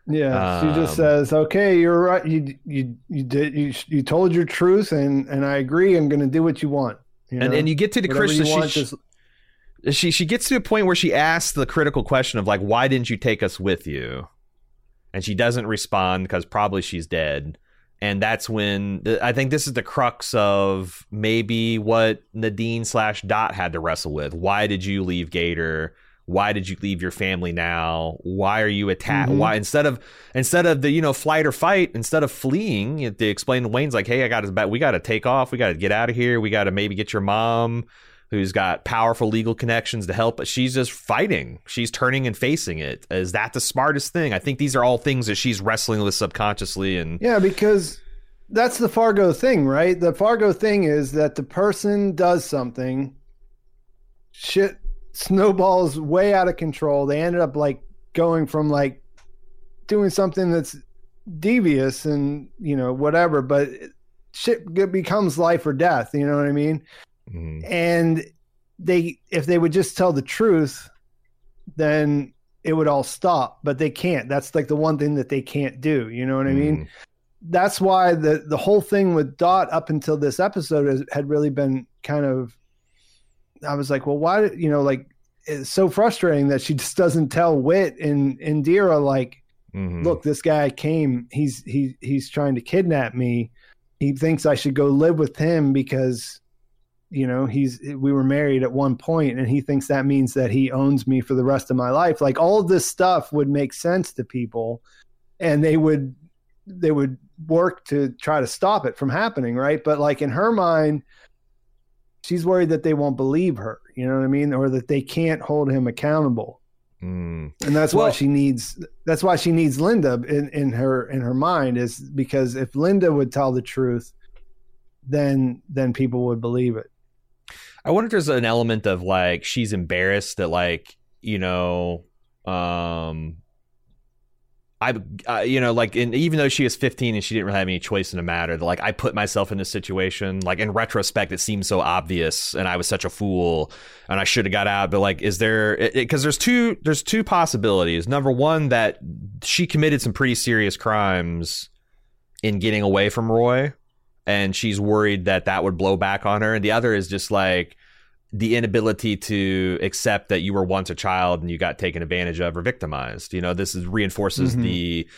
yeah she just Um, says okay you're right you you you did you you told your truth and and I agree I'm going to do what you want you And know? and you get to the Christian. she, just- she she gets to a point where she asks the critical question of like why didn't you take us with you and she doesn't respond because probably she's dead and that's when i think this is the crux of maybe what nadine slash dot had to wrestle with why did you leave gator why did you leave your family now why are you attacked Mhm. why instead of instead of the you know flight or fight instead of fleeing you- they explain to wayne's like hey i got to we got to take off we got to get out of here we got to maybe get your mom who's got powerful legal connections to help, but she's just fighting. She's turning and facing it. Is that the smartest thing? I think these are all things that she's wrestling with subconsciously and Yeah, because that's the Fargo thing, right? The Fargo thing is that the person does something, shit snowballs way out of control. They ended up like going from like doing something that's devious and you know whatever, but shit becomes life or death. You know what I mean? Mm. And they, if they would just tell the truth, then it would all stop. But they can't. That's like the one thing that they can't do. You know what I mean? Mm. That's why the the whole thing with Dot up until this episode has, had really been kind of. I was like, well, why? You know, like it's so frustrating that she just doesn't tell Witt and Indira like, mm-hmm. look, this guy came. He's he he's trying to kidnap me. He thinks I should go live with him because you know he's we were married at one point and he thinks that means that he owns me for the rest of my life like all of this stuff would make sense to people and they would they would work to try to stop it from happening right but like in her mind she's worried that they won't believe her you know what i mean or that they can't hold him accountable mm. and that's well, why she needs that's why she needs linda in, in her in her mind is because if linda would tell the truth then then people would believe it I wonder if there's an element of like she's embarrassed that like you know um I, uh, you know, like, in, even though she was 15 and she didn't really have any choice in the matter, like, I put myself in this situation. Like, in retrospect, it seems so obvious, and I was such a fool, and I should have got out. But like, is there? Because there's two, there's two possibilities. Number one, that she committed some pretty serious crimes in getting away from Roy, and she's worried that that would blow back on her. And the other is just like the inability to accept that you were once a child and you got taken advantage of or victimized. You know, this is reinforces mm-hmm. the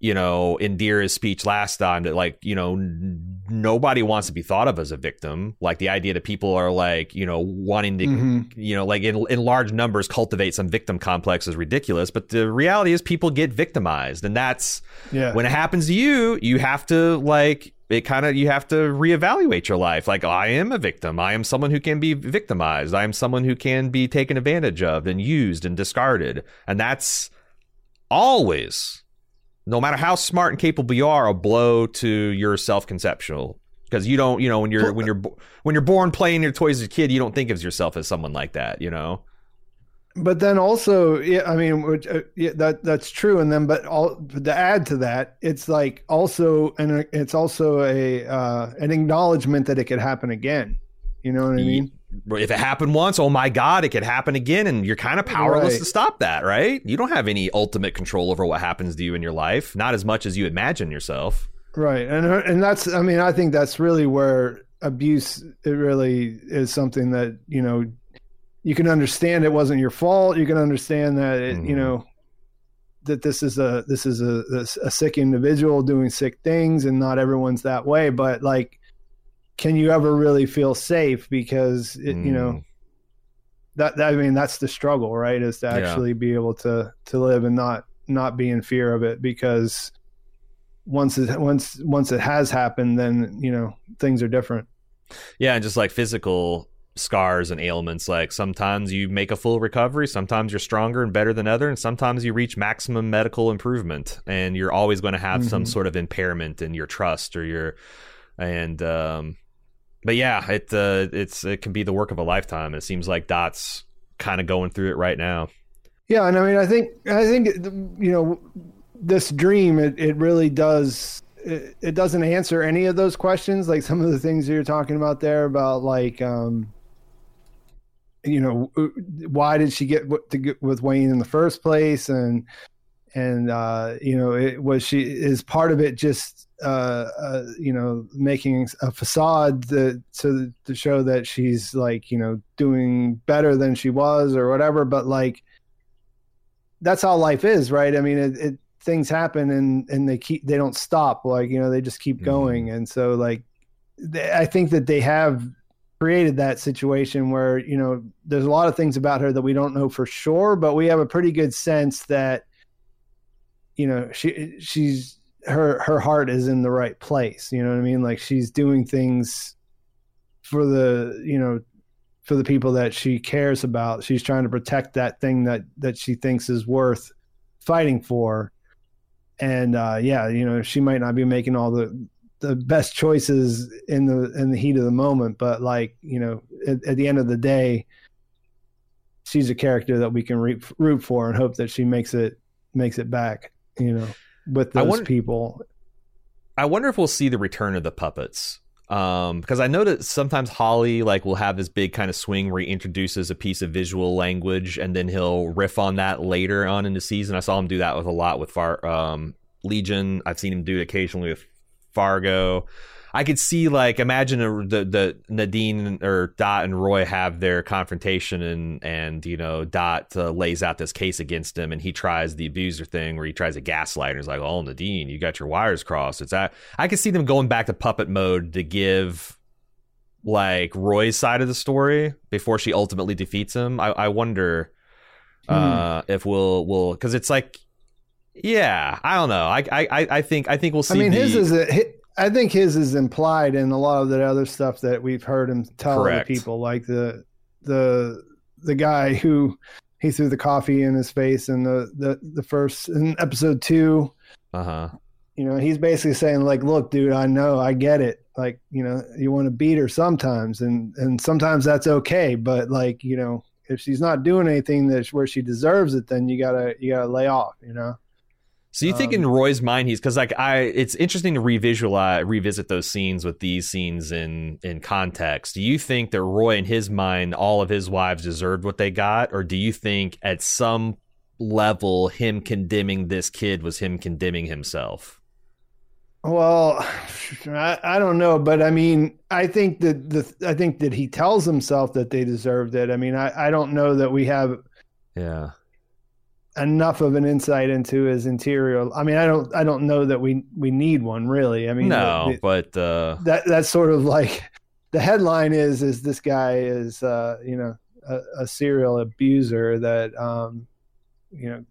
you know, Indira's speech last time that like, you know, n- nobody wants to be thought of as a victim. Like the idea that people are like, you know, wanting to, mm-hmm. you know, like in, in large numbers cultivate some victim complex is ridiculous. But the reality is people get victimized. And that's yeah. when it happens to you, you have to like, it kind of you have to reevaluate your life. Like i am a victim. I am someone who can be victimized. I am someone who can be taken advantage of and used and discarded. And that's always no matter how smart and capable you are, a blow to your self-conceptual. Because you don't, you know, when you're when uh you're when you're born playing your toys as a kid, you don't think of yourself as someone like that, you know. But then also, yeah, I mean, which, uh, yeah, that that's true. And then, but all to add to that, it's like also, and it's also a uh, an acknowledgement that it could happen again. You know what I mean? if it happened once, oh my God, it could happen again. And you're kind of powerless right. to stop that, right? You don't have any ultimate control over what happens to you in your life, not as much as you imagine yourself. Right. And, and that's, I mean, I think that's really where abuse, it really is something that, you know, you can understand it wasn't your fault. You can understand that, it, mm-hmm. you know, that this is a this is a, a sick individual doing sick things and not everyone's that way but like can you ever really feel safe because it, mm. you know mm. that, that, I mean that's the struggle right is to actually yeah. be able to to live and not not be in fear of it because once it once once it has happened then you know things are different yeah and just like physical scars and ailments like sometimes you make a full recovery sometimes you're stronger and better than other and sometimes you reach maximum medical improvement and you're always going to have mm-hmm. some sort of impairment in your trust or your and um but yeah, it uh, it's it can be the work of a lifetime. It seems like Dot's kind of going through it right now. Yeah, and I mean, I think I think you know this dream. It it really does. It, it doesn't answer any of those questions. Like some of the things you're talking about there about like. um you know why did she get to get with Wayne in the first place and and uh you know it was she is part of it just uh, uh, you know, making a facade to, to to show that she's like you know doing better than she was or whatever. But like, that's how life is, right? I mean, it, it things happen and and they keep they don't stop. Like you know, they just keep mm-hmm. going. And so like, they, I think that they have created that situation where you know there's a lot of things about her that we don't know for sure, but we have a pretty good sense that you know she she's her her heart is in the right place. You know what i mean? Like she's doing things for the you know for the people that she cares about. She's trying to protect that thing that that she thinks is worth fighting for. And uh yeah you know she might not be making all the the best choices in the in the heat of the moment but like you know at, at the end of the day she's a character that we can re- root for and hope that she makes it makes it back. You know, with those wonder, people. I wonder if we'll see the return of the puppets. Um, because I know that sometimes Hawley like will have this big kind of swing where he introduces a piece of visual language and then he'll riff on that later on in the season. I saw him do that with a lot with Far um, Legion. I've seen him do it occasionally with Fargo. I could see like imagine a, the the Nadine or Dot and Roy have their confrontation and and you know Dot uh, lays out this case against him and he tries the abuser thing where he tries a gaslight and he's like oh Nadine you got your wires crossed it's I I could see them going back to puppet mode to give like Roy's side of the story before she ultimately defeats him I, I wonder hmm. uh, if we'll we'll because it's like yeah I don't know I I I think I think we'll see I mean the, his is a I think his is implied in a lot of the other stuff that we've heard him tell other people, like the the the guy who he threw the coffee in his face in the the, the first in episode two. Uh huh. You know, he's basically saying like, "Look, dude, I know, I get it. Like, you know, you want to beat her sometimes, and and sometimes that's okay, but like, you know, if she's not doing anything that's where she deserves it, then you gotta you gotta lay off. You know." So you think um, in Roy's mind he's because like I it's interesting to revisualize revisit those scenes with these scenes in in context. Do you think that Roy in his mind all of his wives deserved what they got, or do you think at some level him condemning this kid was him condemning himself? Well, I, I don't know, but I mean, I think that the I think that he tells himself that they deserved it. I mean, I, I don't know that we have yeah enough of an insight into his interior. I mean, I don't, I don't know that we we need one really. I mean, no, the, but uh... that that's sort of like (laughs) the headline is is this guy is uh, you know a, a serial abuser that um, you know.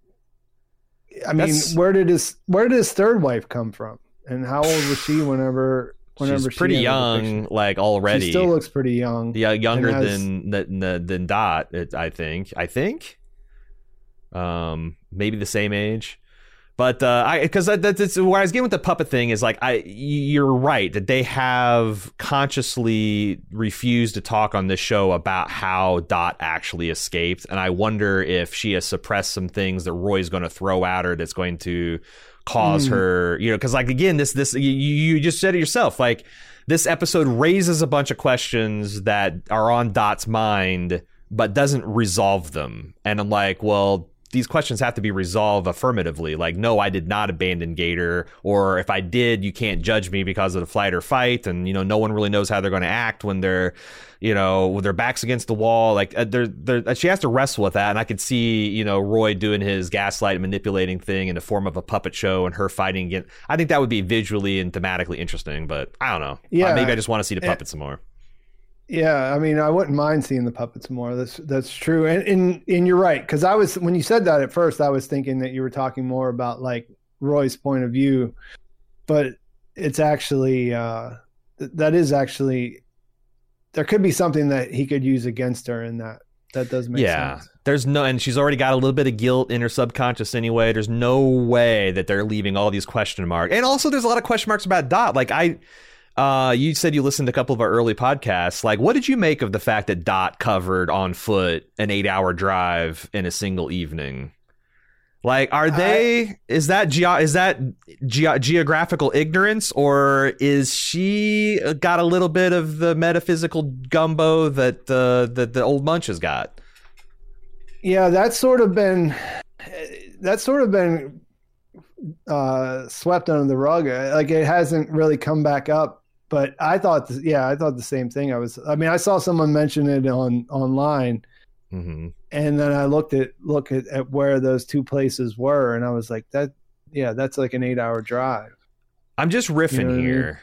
I mean, that's... where did his where did his third wife come from, and how old was she whenever? (sighs) Whenever She's pretty young, like already. She still looks pretty young. Yeah, younger has... than than than Dot. I think. I think um, maybe the same age. But uh, I because that, that's where I was getting with the puppet thing is like I you're right that they have consciously refused to talk on this show about how Dot actually escaped, and I wonder if she has suppressed some things that Roy's going to throw at her that's going to cause mm. her, you know, because like again, this this you, you just said it yourself, like this episode raises a bunch of questions that are on Dot's mind, but doesn't resolve them, and I'm like, well these questions have to be resolved affirmatively. Like, no, I did not abandon Gator, or if I did, you can't judge me because of the flight or fight. And you know, no one really knows how they're going to act when they're, you know, with their backs against the wall. Like, uh, they're, they're, she has to wrestle with that. And I could see, you know, Roy doing his gaslight manipulating thing in the form of a puppet show and her fighting. I think that would be visually and thematically interesting, but I don't know. Yeah, uh, maybe I just want to see the puppet some more. Yeah, I mean, I wouldn't mind seeing the puppets more. That's that's true, and and, and you're right because I was when you said that at first, I was thinking that you were talking more about like Roy's point of view, but it's actually uh, that is actually there could be something that he could use against her in that. That does make yeah. sense. There's no, and she's already got a little bit of guilt in her subconscious anyway. There's no way that they're leaving all these question marks, and also there's a lot of question marks about Dot. Like I uh, you said you listened to a couple of our early podcasts. Like, what did you make of the fact that Dot covered on foot an eight-hour drive in a single evening? Like, are they? I, is that ge- is that ge- geographical ignorance, or is she got a little bit of the metaphysical gumbo that uh, that the old Munch has got? Yeah, that's sort of been that's sort of been uh, swept under the rug. Like, it hasn't really come back up but I thought, yeah, I thought the same thing. I was, I mean, I saw someone mention it on online, mm-hmm. and then I looked at look at, at where those two places were, and I was like, that, yeah, that's like an eight hour drive. I'm just riffing you know here,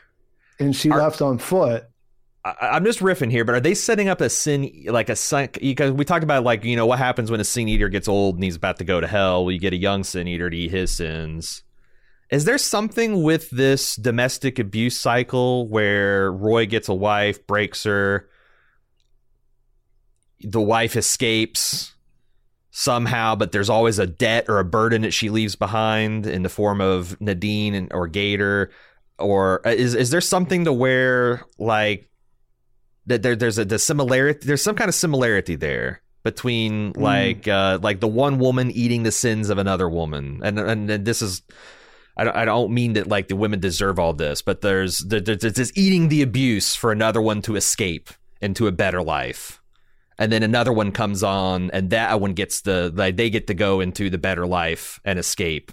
I mean? and she left on foot. I, am just riffing here, but are they setting up a sin like a sin? Because we talked about like you know what happens when a sin eater gets old and he's about to go to hell. Well, you get a young sin eater to eat his sins. Is there something with this domestic abuse cycle where Roy gets a wife, breaks her, the wife escapes somehow, but there's always a debt or a burden that she leaves behind in the form of Nadine and, or Gator? Or uh, is is there something to where like that there, there's a the similarity there's some kind of similarity there between like uh, like the one woman eating the sins of another woman, and and, and this is. I don't, I don't mean that like the women deserve all this, but there's there's, this eating the abuse for another one to escape into a better life, and then another one comes on, and that one gets the like they get to go into the better life and escape.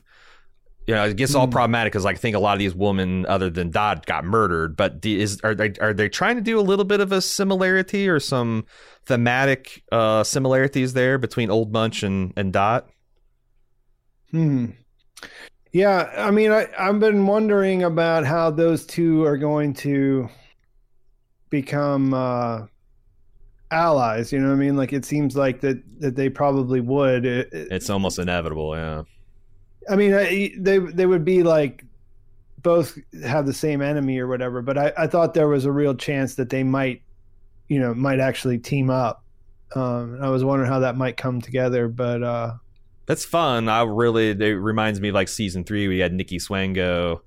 You know, it gets all Hmm. problematic because like, I think a lot of these women, other than Dot, got murdered. But the, is are they are they trying to do a little bit of a similarity or some thematic uh, similarities there between Old Munch and and Dot? Hmm. Yeah, I mean, I, I've been wondering about how those two are going to become uh, allies. You know what I mean? Like, it seems like that that they probably would. It- it- It's almost inevitable, yeah. I mean, I- they they would be like both have the same enemy or whatever. But I, I thought there was a real chance that they might, you know, might actually team up. Um, I was wondering how that might come together, but uh, That's fun. I really it reminds me of like season three. We had Nikki Swango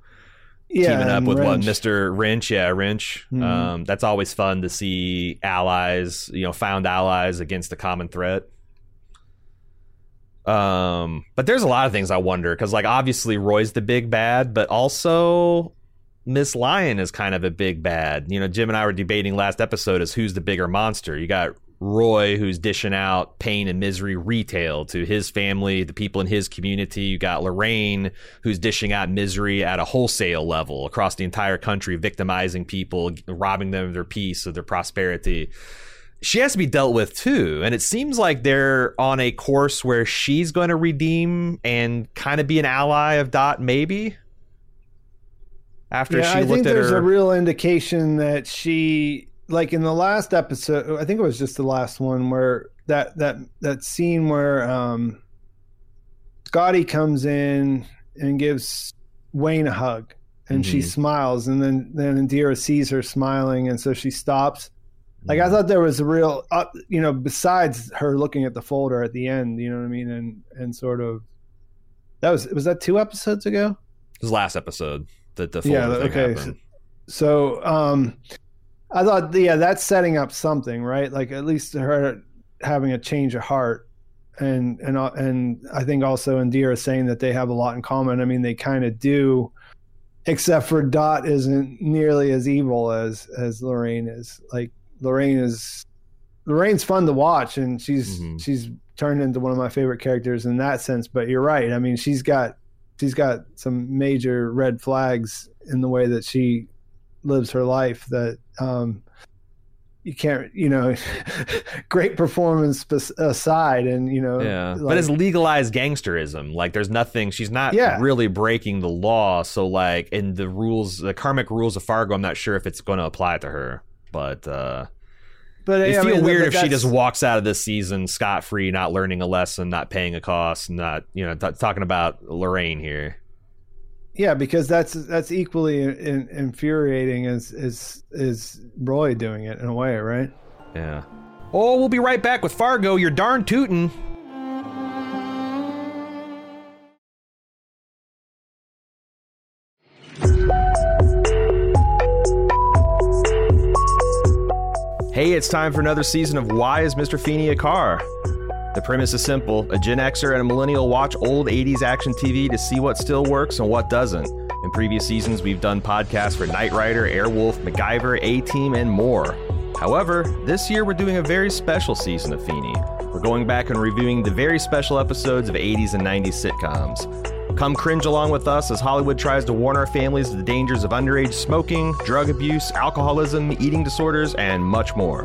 yeah, teaming up with what Mr. Wrench. Yeah, Wrench. Mhm. Um, that's always fun to see allies, you know, found allies against a common threat. Um, but there's a lot of things I wonder because, like, obviously Roy's the big bad, but also Miss Lyon is kind of a big bad. You know, Jim and I were debating last episode as who's the bigger monster. You got Roy, who's dishing out pain and misery retail to his family, the people in his community. You got Lorraine, who's dishing out misery at a wholesale level across the entire country, victimizing people, robbing them of their peace, of their prosperity. She has to be dealt with too. And it seems like they're on a course where she's going to redeem and kind of be an ally of Dot, maybe. After yeah, she I looked think at there's her. a real indication that she, like in the last episode, I think it was just the last one where that that that scene where um, Scotty comes in and gives Wayne a hug, and she Mhm. smiles, and then then Indira sees her smiling, and so she stops. Like Mm-hmm. I thought there was a real, uh, you know, besides her looking at the folder at the end, you know what I mean, and and sort of that was was that two episodes ago. This last episode that the Yeah, folder thing okay, happened. So um I thought yeah, that's setting up something, right? Like at least her having a change of heart. And and uh, and I think also Indira saying that they have a lot in common. I mean, they kind of do, except for Dot isn't nearly as evil as as Lorraine is. Like Lorraine is Lorraine's fun to watch, and she's Mhm. she's turned into one of my favorite characters in that sense. But you're right. I mean, she's got she's got some major red flags in the way that she lives her life that um you can't you know (laughs) great performance aside and you know Yeah, but it's legalized gangsterism. Like, there's nothing. She's not Yeah. really breaking the law. So, like, in the rules, the karmic rules of Fargo, I'm not sure if it's going to apply to her. But uh, but it feel mean, weird if she just walks out of this season scot free, not learning a lesson, not paying a cost, not you know t- talking about Lorraine here. Yeah because that's that's equally in, infuriating as as is roy doing it in a way right Yeah. Oh, we'll be right back with Fargo. You're darn tootin'. Hey, it's time for another season of Why is Mr. Feeney a Car? The premise is simple a Gen Xer and a millennial watch old 80s action TV to see what still works and what doesn't. In previous seasons, we've done podcasts for Knight Rider, Airwolf, MacGyver, A Team, and more. However, this year we're doing a very special season of Feeney. We're going back and reviewing the very special episodes of 80s and 90s sitcoms. Come cringe along with us as Hollywood tries to warn our families of the dangers of underage smoking, drug abuse, alcoholism, eating disorders, and much more.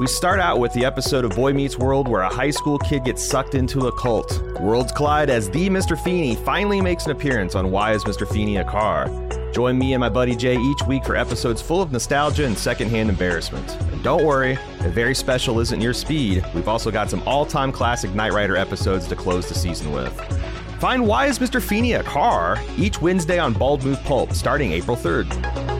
We start out with the episode of Boy Meets World where a high school kid gets sucked into a cult. Worlds collide as the Mr. Feeney finally makes an appearance on Why is Mr. Feeney a Car? Join me and my buddy Jay each week for episodes full of nostalgia and secondhand embarrassment. And don't worry, if very special isn't your speed, we've also got some all time classic Knight Rider episodes to close the season with. Find Why is Mr. Feeney a Car each Wednesday on Bald Move Pulp starting April 3rd.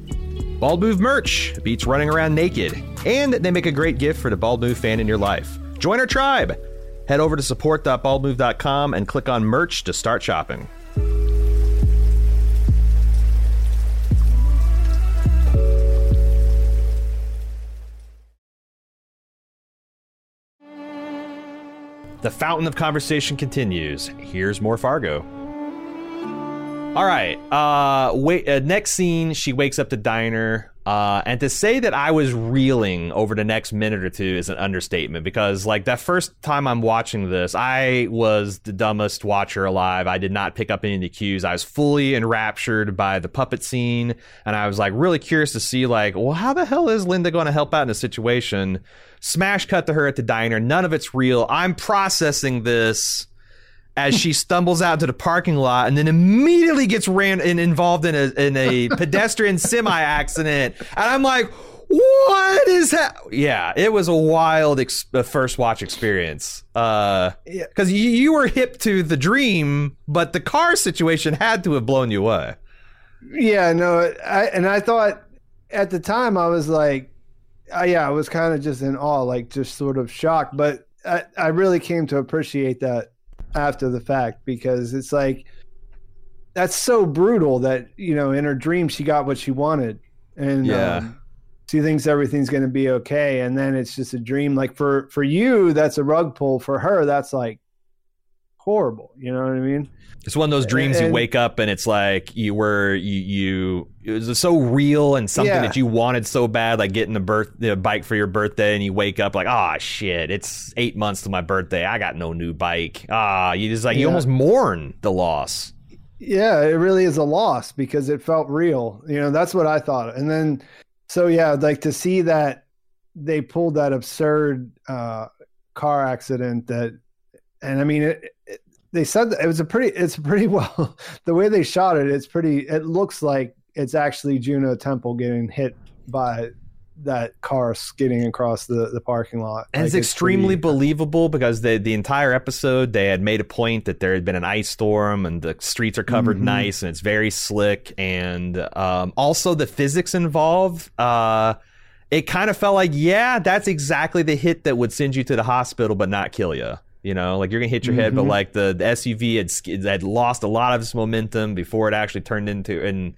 Bald Move merch beats running around naked, and they make a great gift for the Bald Move fan in your life. Join our tribe! Head over to support.baldmove.com and click on merch to start shopping. The fountain of conversation continues. Here's more Fargo. All right. Uh, wait. Uh, next scene, she wakes up the diner. Uh, and to say that I was reeling over the next minute or two is an understatement because, like, that first time I'm watching this, I was the dumbest watcher alive. I did not pick up any of the cues. I was fully enraptured by the puppet scene, and I was like really curious to see, like, well, how the hell is Linda going to help out in a situation? Smash cut to her at the diner. None of it's real. I'm processing this as she stumbles out to the parking lot and then immediately gets ran and involved in a in a (laughs) pedestrian semi accident. And I'm like, what is that? Yeah, it was a wild ex- first watch experience. Uh, because you, you were hip to the dream, but the car situation had to have blown you away. Yeah, no, I and I thought at the time I was like, uh, yeah, I was kind of just in awe, like just sort of shocked. But I, I really came to appreciate that after the fact because it's like that's so brutal that you know in her dream she got what she wanted. And Yeah. um, she thinks everything's going to be okay. And then it's just a dream. Like for for you that's a rug pull. For her that's like horrible you know what i mean It's one of those dreams you wake up and it's like you were you you it was so real and something Yeah. that you wanted so bad, like getting a birth the bike for your birthday, and you wake up like, ah, shit, it's eight months to my birthday, I got no new bike. Ah, you just like you almost mourn the loss. yeah it really is a loss because it felt real you know that's what i thought and then so yeah like to see that they pulled that absurd uh car accident that and i mean it they said that it was a pretty it's pretty (laughs) well the way they shot it it's pretty it looks like it's actually juno temple getting hit by that car skidding across the the parking lot And it's Like, extremely pretty- believable because the the entire episode they had made a point that there had been an ice storm and the streets are covered Mhm. nice and it's very slick and um, also the physics involved. Uh, it kind of felt like yeah, that's exactly the hit that would send you to the hospital but not kill you. You know, like you're gonna hit your head, but Mhm. like the, the SUV had had lost a lot of its momentum before it actually turned into and.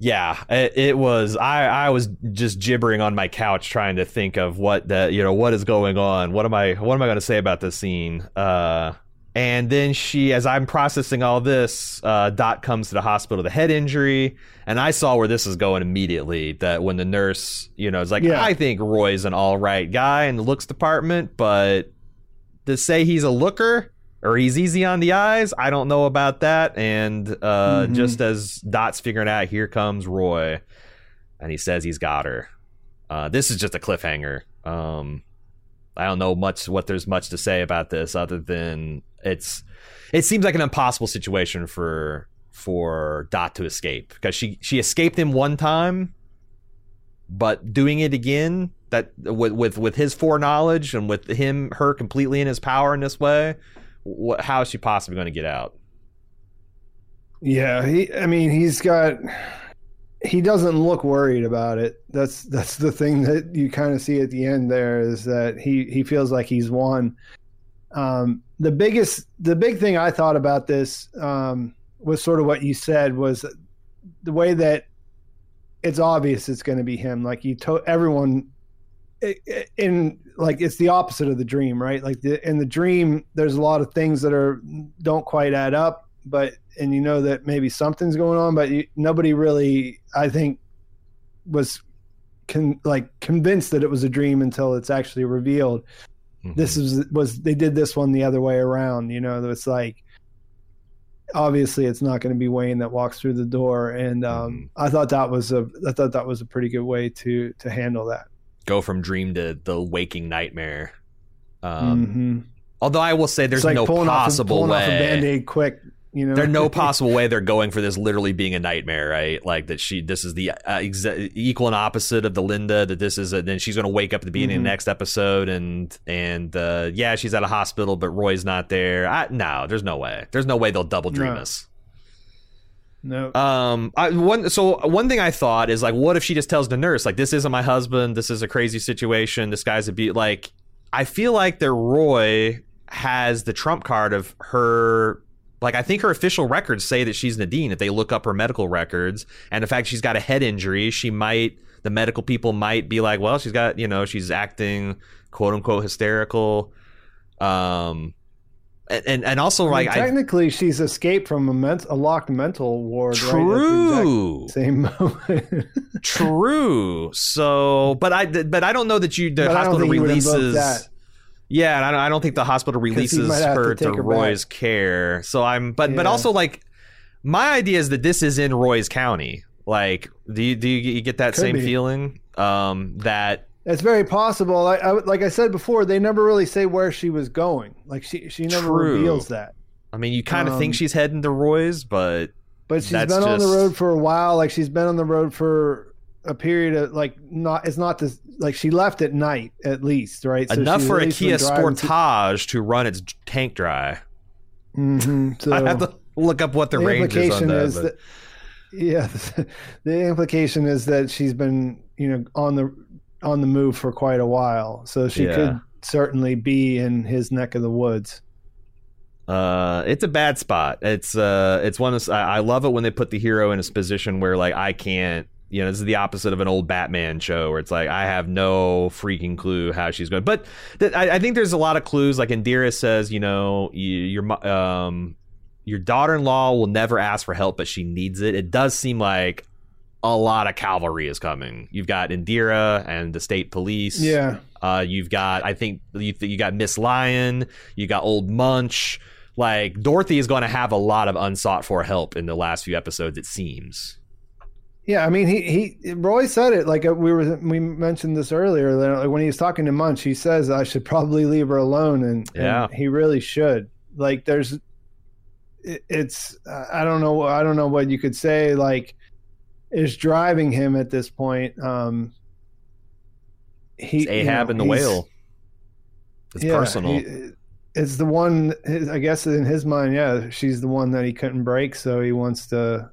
Yeah, it, it was. I I was just gibbering on my couch trying to think of what the you know what is going on. What am I what am I going to say about this scene? Uh, and then she, as I'm processing all this, uh, Dot comes to the hospital with a head injury, and I saw where this is going immediately. That when the nurse, you know, is like, Yeah. I think Roy's an all right guy in the looks department, but to say he's a looker or he's easy on the eyes, I don't know about that. And uh, Mhm. just as Dot's figuring out, here comes Roy, and he says he's got her. Uh, this is just a cliffhanger. Um, I don't know much what there's much to say about this other than it's it seems like an impossible situation for for Dot to escape because she she escaped him one time, but doing it again that with with with his foreknowledge and with him her completely in his power in this way, what, how is she possibly going to get out? Yeah, he. I mean, he's got. He doesn't look worried about it. That's that's the thing that you kind of see at the end. There is that he he feels like he's won. Um, the biggest, the big thing I thought about this um, was sort of what you said was the way that it's obvious it's going to be him. Like you told everyone in like it's the opposite of the dream, right? Like the, in the dream, there's a lot of things that are don't quite add up, but and you know that maybe something's going on, but you, nobody really, I think, was con, like convinced that it was a dream until it's actually revealed. This is was they did this one the other way around. You know, it's like obviously it's not going to be Wayne that walks through the door, and um, I thought that was a I thought that was a pretty good way to to handle that. Go from dream to the waking nightmare. Um, hmm Although I will say there's like no possible off way. off a band-aid quick You know, There's no (laughs) possible way they're going for this literally being a nightmare, right? Like that she, this is the uh, exa- equal and opposite of the Linda. That this is, a, then she's going to wake up at the beginning of Mhm. the next episode, and and uh, yeah, she's at a hospital, but Roy's not there. I, no, there's no way. There's no way they'll double dream No. us. No. Um, I, one so one thing I thought is like, what if she just tells the nurse like, "This isn't my husband. This is a crazy situation. This guy's a be like." I feel like that Roy has the trump card of her. Like I think her official records say that she's Nadine. If they look up her medical records, and the fact she's got a head injury, she might. The medical people might be like, "Well, she's got you know, she's acting quote unquote hysterical." Um, and and, also I mean, like I, technically, she's escaped from a, ment- a locked mental ward. True. Exact same moment. (laughs) True. So, but I, but I don't know that you the But I don't hospital think he would releases. Yeah, and I don't, I don't think the hospital releases have to her to, her Roy's care. So I'm, but but also like, my idea is that this is in Roy's County. Like, do you do you, you get that Could same be. feeling? Um, that It's very possible. I, I, like I said before, they never really say where she was going. Like she, she never True. reveals that. I mean, you kind of Um, think she's heading to Roy's, but But she's been on the road for a while. Like she's been on the road for a period of like not. It's not this like she left at night at least, right? So enough for a Kia driving to- Sportage to run its tank dry. Mhm. So (laughs) I have to look up what the, the range is on that. is but- that yeah, (laughs) the implication is that she's been you know on the on the move for quite a while. So she Yeah. could certainly be in his neck of the woods. Uh, it's a bad spot. It's uh, it's one. Of, I I love it when they put the hero in a position where like I can't. You know, this is the opposite of an old Batman show where it's like I have no freaking clue how she's going. But th- I, I think there's a lot of clues. Like Indira says, you know, you, your um, your daughter-in-law will never ask for help, but she needs it. It does seem like a lot of cavalry is coming. You've got Indira and the state police. Yeah, Uh, you've got, I think, you, you got Miss Lyon, you got Old Munch. Like Dorothy is going to have a lot of unsought for help in the last few episodes. It seems. yeah. I mean, he he Roy said it like uh, we were we mentioned this earlier. Like, when he was talking to Munch, he says I should probably leave her alone, and, and Yeah. he really should. Like, there's it, it's I don't know I don't know what you could say like is driving him at this point. Um, he It's Ahab you and the whale. It's yeah, personal. he- it's the one. his- I guess in his mind, yeah, she's the one that he couldn't break, so he wants to.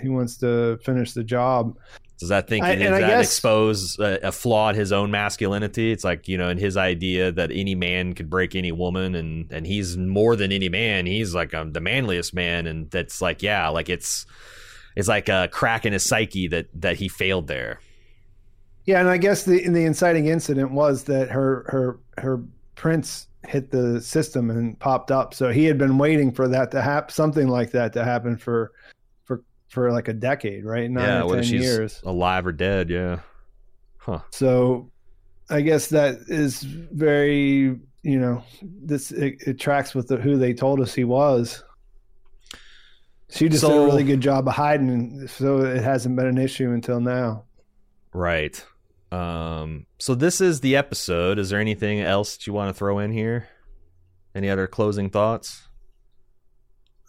He wants to finish the job. Does that think does that guess- expose a, a flaw in his own masculinity? It's like you know, in his idea that any man could break any woman, and and he's more than any man. He's like um, the manliest man, and that's like yeah, like it's it's like a crack in his psyche that that he failed there. Yeah, and I guess the the inciting incident was that her her her prints hit the system and popped up. So he had been waiting for that to happen, something like that to happen for for for like a decade, right? Nine yeah, whether she's years. alive or dead. Yeah. Huh. So I guess that is very you know this it, it tracks with the, who they told us he was. She just did a really good job of hiding, so it hasn't been an issue until now. Right. Um, so this is the episode. Is there anything else that you want to throw in here? Any other closing thoughts?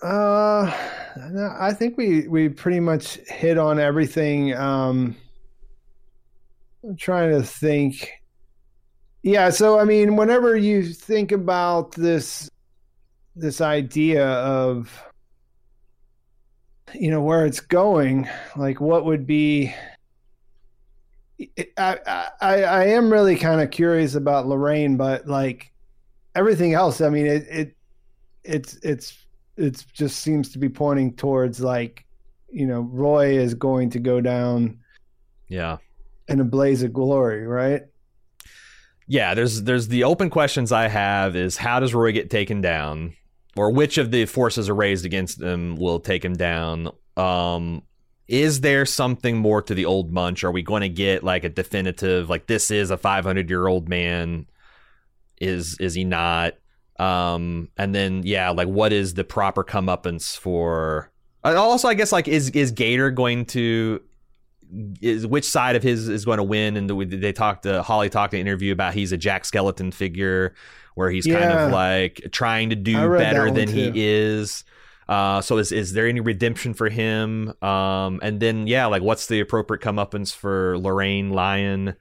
Uh, no, I think we we pretty much hit on everything. Um, I'm trying to think. Yeah, so I mean, whenever you think about this this idea of you know where it's going, like what would be I I, I am really kind of curious about Lorraine, but like everything else, I mean it it it's it's it's just seems to be pointing towards like you know Roy is going to go down Yeah. in a blaze of glory, right? Yeah, there's there's the open questions I have is how does Roy get taken down? Or which of the forces are raised against him will take him down? Um is there something more to the old munch? Are we going to get like a definitive like this is a 500 year old man? Is is he not? Um and then yeah, like what is the proper comeuppance for? and Also, I guess like is is Gator going to is which side of his is going to win and the, they talked to Hawley talked in interview about he's a Jack Skellington figure where he's kind of like trying to do better than too. he is Uh, so is is there any redemption for him? Um, and then yeah, like what's the appropriate comeuppance for Lorraine Lyon?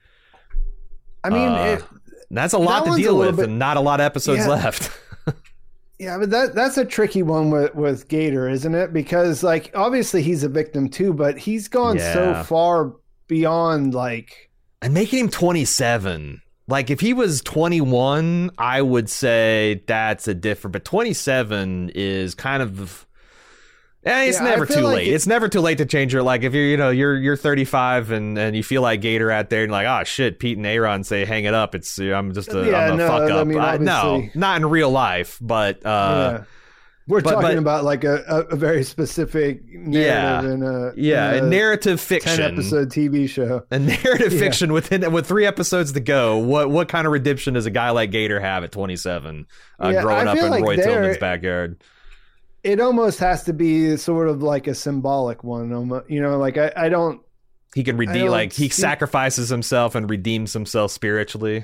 I mean, Uh, it, That's a lot That to deal with, bit- and not a lot of episodes Yeah. left. (laughs) yeah, but that that's a tricky one with with Gator, isn't it? Because like obviously he's a victim too, but he's gone Yeah. so far beyond like and making him 27 like if he was 21 i would say that's a different but 27 is kind of eh, it's Yeah, never too like late. it- it's never too late to change your like if you're you know you're you're 35 and and you feel like gator out there and like oh shit pete and aaron say hang it up it's i'm just a, Yeah, am a no, fuck I up. mean, I- no not in real life but uh yeah. We're but- talking but- about like a, a, a very specific narrative Yeah. in a yeah in and a narrative ten fiction episode TV show. a narrative Yeah. fiction within with three episodes to go. What what kind of redemption does a guy like Gator have at 27, uh, Yeah, growing up in like Roy Tillman's backyard? It almost has to be sort of like a symbolic one. You know, like I, I don't. He can redeem like he see- sacrifices himself and redeems himself spiritually.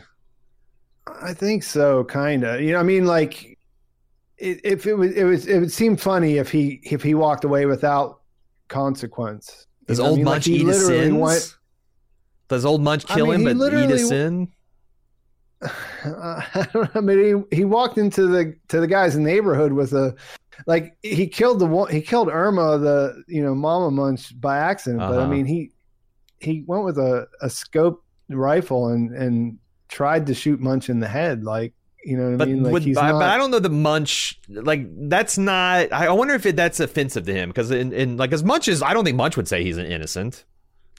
I think so, kind of. You know, I mean, like, it, if it was, it was, it would seem funny if he if he walked away without consequence. You Does know what I old mean? Munch he eat his sins? went- Does old Munch I kill mean, him but eat his sin? (laughs) I don't know. I mean, he, he walked into the to the guy's neighborhood with a like he killed the one he killed Irma the you know Mama Munch by accident, but I Uh-huh. mean he he went with a a scope rifle and and tried to shoot Munch in the head, like you know what I But, mean. Like I, not. but I don't know the Munch like that's not. I I wonder if it, that's offensive to him because in, in like as much as I don't think Munch would say he's an innocent.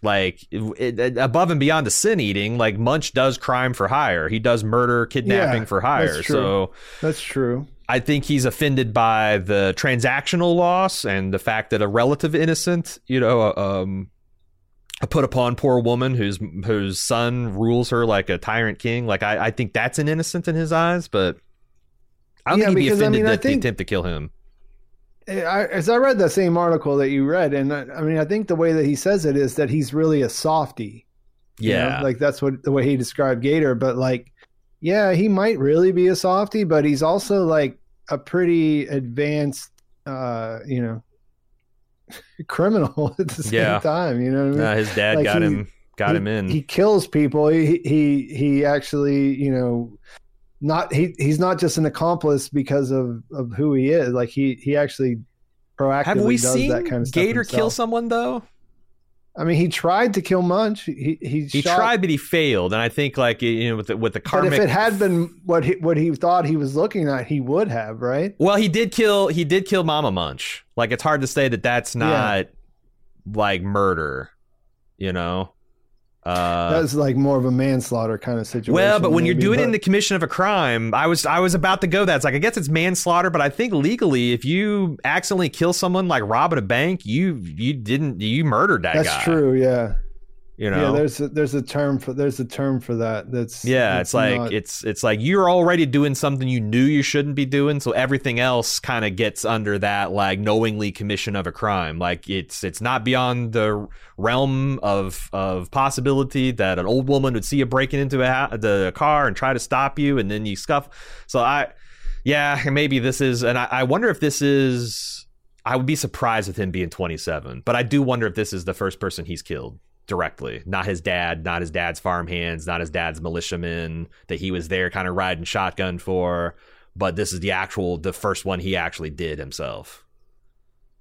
Like it, it- above and beyond the sin eating, like Munch does crime for hire. He does murder, kidnapping Yeah, for hire. that's. So That's true. I think he's offended by the transactional loss and the fact that a relative innocent, you know, um, a put upon poor woman whose whose son rules her like a tyrant king. Like I, I think that's an innocent in his eyes, but I don't Yeah, think he'd be because, I offended mean, I that think- they attempt to kill him. I, as I read the same article that you read, and I, I mean, I think the way that he says it is that he's really a softy. you know? Yeah, like that's what the way he described Gator. But like, yeah, he might really be a softy, but he's also like a pretty advanced, uh, you know, (laughs) criminal (laughs) at the same Yeah. time. You know what I mean? Uh, his dad Like got he- him got he, him in. He kills people. He he he actually, you know, not he he's not just an accomplice because of of who he is. Like he he actually proactively Have we does seen that kind of stuff Gator kill someone though? I mean, he tried to kill Munch. He he, He shot- tried, but he failed. And I think like you know with the, with the But if it had been what he what he thought he was looking at, he would have, right? Well, he did kill. He did kill Mama Munch. Like it's hard to say that that's not like murder. You know. Uh, was like more of a manslaughter kind of situation. well, but when you're doing it in the commission of a crime, I was I was about to go. That's like I guess it's manslaughter, but I think legally, if you accidentally kill someone like robbing a bank, you you didn't you murdered that guy. that's guy. true. Yeah, You know. yeah. There's a, there's a term for there's a term for that. That's Yeah, it's like not- it's it's like you're already doing something you knew you shouldn't be doing, so everything else kind of gets under that like knowingly commission of a crime. Like it's it's not beyond the realm of of possibility that an old woman would see you breaking into a ha- the car and try to stop you, and then you scuff. So I, yeah, maybe this is, and I, I wonder if this is. I would be surprised with him being 27, but I do wonder if this is the first person he's killed directly. Not his dad, not his dad's farm hands, not his dad's militiamen that he was there kind of riding shotgun for. But this is the actual, the first one he actually did himself.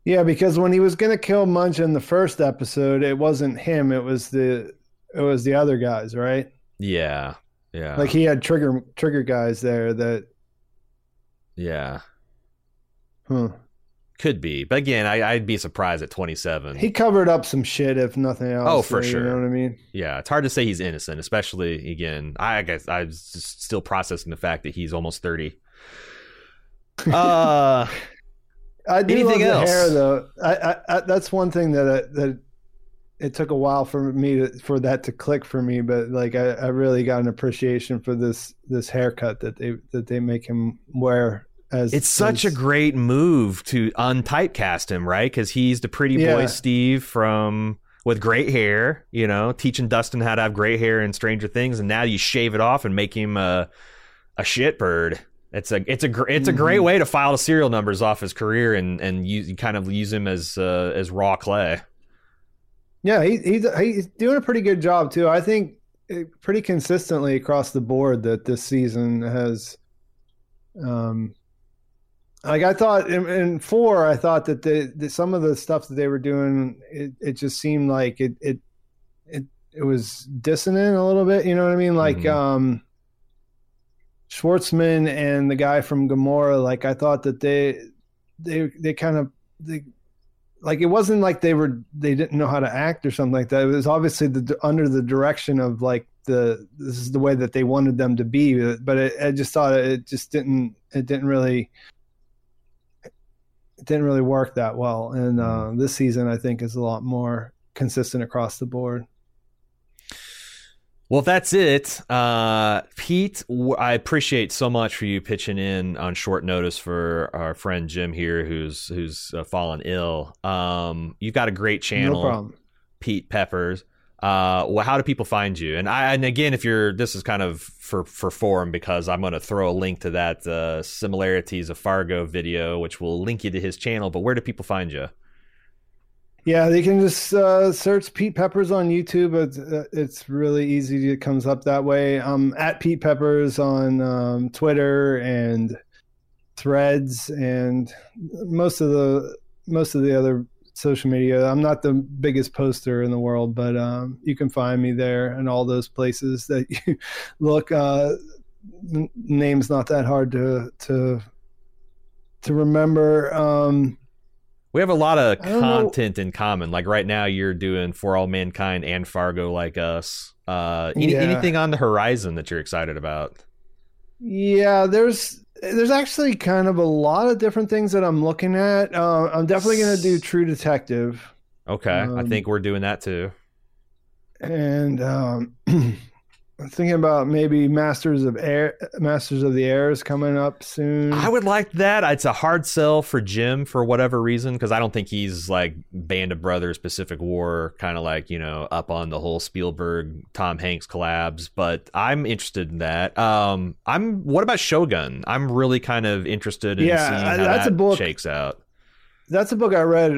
yeah, because when he was gonna kill Munch in the first episode, it wasn't him. It was the it was the other guys, right? Yeah. Yeah. Like he had trigger trigger guys there that. yeah. Huh. Could be. But again, I, I'd be surprised at 27. He covered up some shit, if nothing else. Oh, for sure. You know what I mean? yeah. It's hard to say he's innocent, especially, again, I guess I'm still processing the fact that he's almost 30. (laughs) Uh, I do Anything love else? the hair, though. I, I, I that's one thing that I, that it took a while for me to for that to click for me, but like I, I really got an appreciation for this this haircut that they that they make him wear. As It's such a great move to untypecast him, right? Because he's the pretty boy Steve from with great hair, you know, teaching Dustin how to have great hair in Stranger Things, and now you shave it off and make him a a shitbird. It's a it's a gr- it's a great way to file the serial numbers off his career and and use kind of use him as uh, as raw clay. Yeah, he, he's he's doing a pretty good job too. I think eh, pretty consistently across the board that this season has. Um, like I thought in, in four, I thought that the, the some of the stuff that they were doing, it, it just seemed like it it it it was dissonant a little bit. You know what I mean? Like Mhm. um, Schwartzman and the guy from Gomorrah. Like I thought that they they they kind of they like it wasn't like they were they didn't know how to act or something like that. It was obviously the under the direction of like the this is the way that they wanted them to be. But it, I just thought it just didn't it didn't really it didn't really work that well. And uh, this season, I think, is a lot more consistent across the board. Well, that's it, uh, Pete. w- I appreciate so much for you pitching in on short notice for our friend Jim here, who's who's uh, fallen ill. Um, you've got a great channel. No. Pete Peppers. Uh, well, how do people find you? And I, and again, if you're, this is kind of for for form because I'm going to throw a link to that uh, similarities of Fargo video, which will link you to his channel. But where do people find you? Yeah, they can just uh, search Pete Peppers on YouTube. It's, uh, it's really easy. It comes up that way. Um, at Pete Peppers on um, Twitter and Threads and most of the most of the other social media. I'm not the biggest poster in the world, but um, you can find me there and all those places that you (laughs) look. Uh, n- name's not that hard to to to remember. Um, We have a lot of don't know. content in common. Like right now, you're doing For All Mankind and Fargo like us. Uh, any, Yeah. Anything on the horizon that you're excited about? Yeah, there's there's actually kind of a lot of different things that I'm looking at. Uh, I'm definitely going to do True Detective, Okay, I Um, think we're doing that too. and um, (clears throat) I'm thinking about maybe Masters of Air, Masters of the Air is coming up soon. I would like that. It's a hard sell for Jim for whatever reason because I don't think he's like Band of Brothers, Pacific War, kind of like you know up on the whole Spielberg Tom Hanks collabs. But I'm interested in that. Um, I'm. What about Shogun? I'm really kind of interested in Yeah, seeing how that's that a book- shakes out. That's a book I read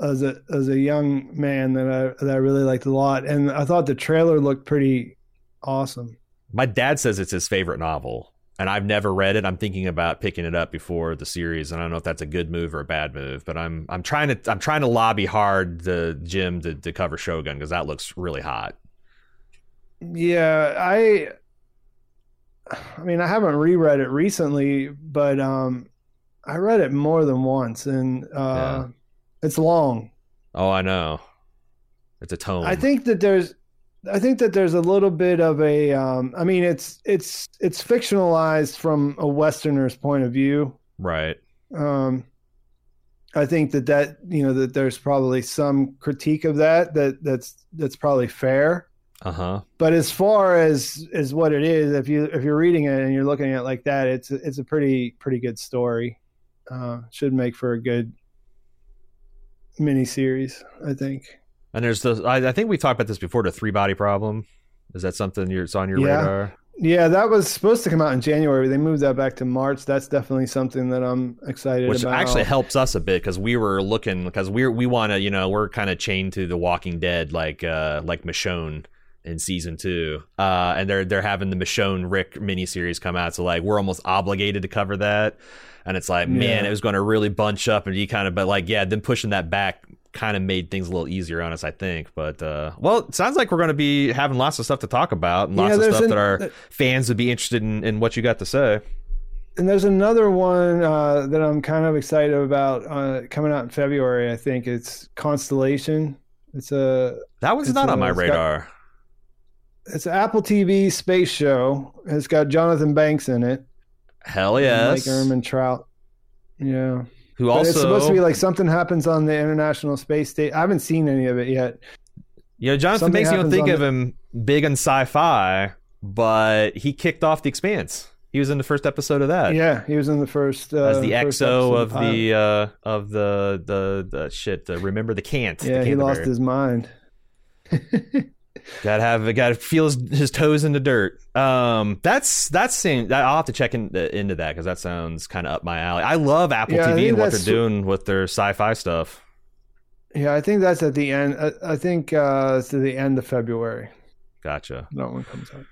as a as a young man that I that I really liked a lot, and I thought the trailer looked pretty awesome. My dad says it's his favorite novel, and I've never read it. I'm thinking about picking it up before the series, and I don't know if that's a good move or a bad move. But I'm I'm trying to I'm trying to lobby hard the Jim to, to cover Shogun because that looks really hot. Yeah, I I mean, I haven't reread it recently, but um I read it more than once and uh Yeah. it's long. Oh, I know. It's a tome. I think that there's I think that there's a little bit of a um I mean, it's it's it's fictionalized from a westerner's point of view. right. Um I think that that, you know, that there's probably some critique of that that that's that's probably fair. Uh huh. but as far as as what it is if you if you're reading it and you're looking at it like that it's it's a pretty pretty good story uh should make for a good mini series i think And there's the I, I think we talked about this before. The three body problem. Is that something you're, it's on your Yeah. radar? yeah that was supposed to come out in january they moved that back to march that's definitely something that i'm excited Which about actually helps us a bit because we were looking because we're we want to you know we're kind of chained to the Walking Dead like uh like Michonne in season two, uh, and they're they're having the Michonne Rick miniseries come out, so like we're almost obligated to cover that, and it's like man, Yeah. it was going to really bunch up and be kind of, but like yeah, then pushing that back kind of made things a little easier on us, I think. But uh, well, it sounds like we're going to be having lots of stuff to talk about, and lots Yeah, of stuff an- that our fans would be interested in, in what you got to say. and there's another one uh that i'm kind of excited about uh coming out in february i think it's constellation it's a That was It's, not on uh, my it's got- radar. it's an apple tv space show it's got jonathan banks in it Hell yes. Like Ermin Trout. Yeah. Who But also it's supposed to be like something happens on the International Space Station. I haven't seen any of it yet. You know, Jonathan Something makes you don't think of the- him big on sci-fi, but he kicked off the Expanse. He was in the first episode of that Yeah, he was in the first uh, as the first XO episode of the uh, of the the the shit. The, remember the can't. Yeah, the he lost his mind. (laughs) gotta have gotta feel his, his toes in the dirt. Um, that's that's seeing. I'll have to check in, into that because that sounds kind of up my alley. I love Apple Yeah, TV and what they're doing with their sci-fi stuff. Yeah, I think that's at the end. I, I think uh, it's to the end of February. Gotcha. That one comes out.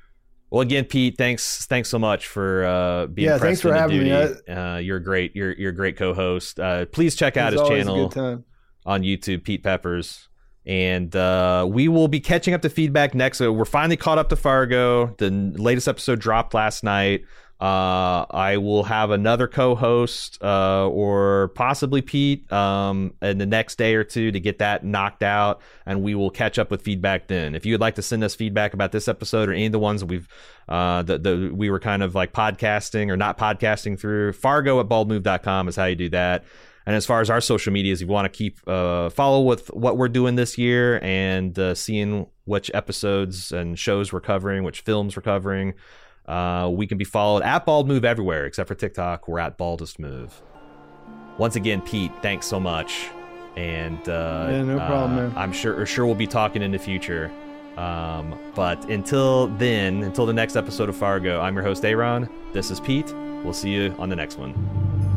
Well, again, Pete, thanks thanks so much for uh, being Yeah, thanks for having me. duty. Uh, you're great. You're you're a great co-host. Uh, please check out It's his channel on YouTube, Pete Peppers. And uh, we will be catching up to feedback next. So we're finally caught up to Fargo. The latest episode dropped last night. Uh, I will have another co-host uh, or possibly Pete um, in the next day or two to get that knocked out, and we will catch up with feedback then. If you would like to send us feedback about this episode or any of the ones we've uh, we were kind of like podcasting or not podcasting through, Fargo at baldmove.com is how you do that. And as far as our social medias, if you want to keep uh, follow with what we're doing this year and uh, seeing which episodes and shows we're covering, which films we're covering, uh, we can be followed at Bald Move everywhere except for TikTok. We're at Baldest Move. Once again, Pete, thanks so much. And uh, Yeah, no problem, uh, man. I'm sure sure we'll be talking in the future. Um, but until then, until the next episode of Fargo, I'm your host Aaron. This is Pete. We'll see you on the next one.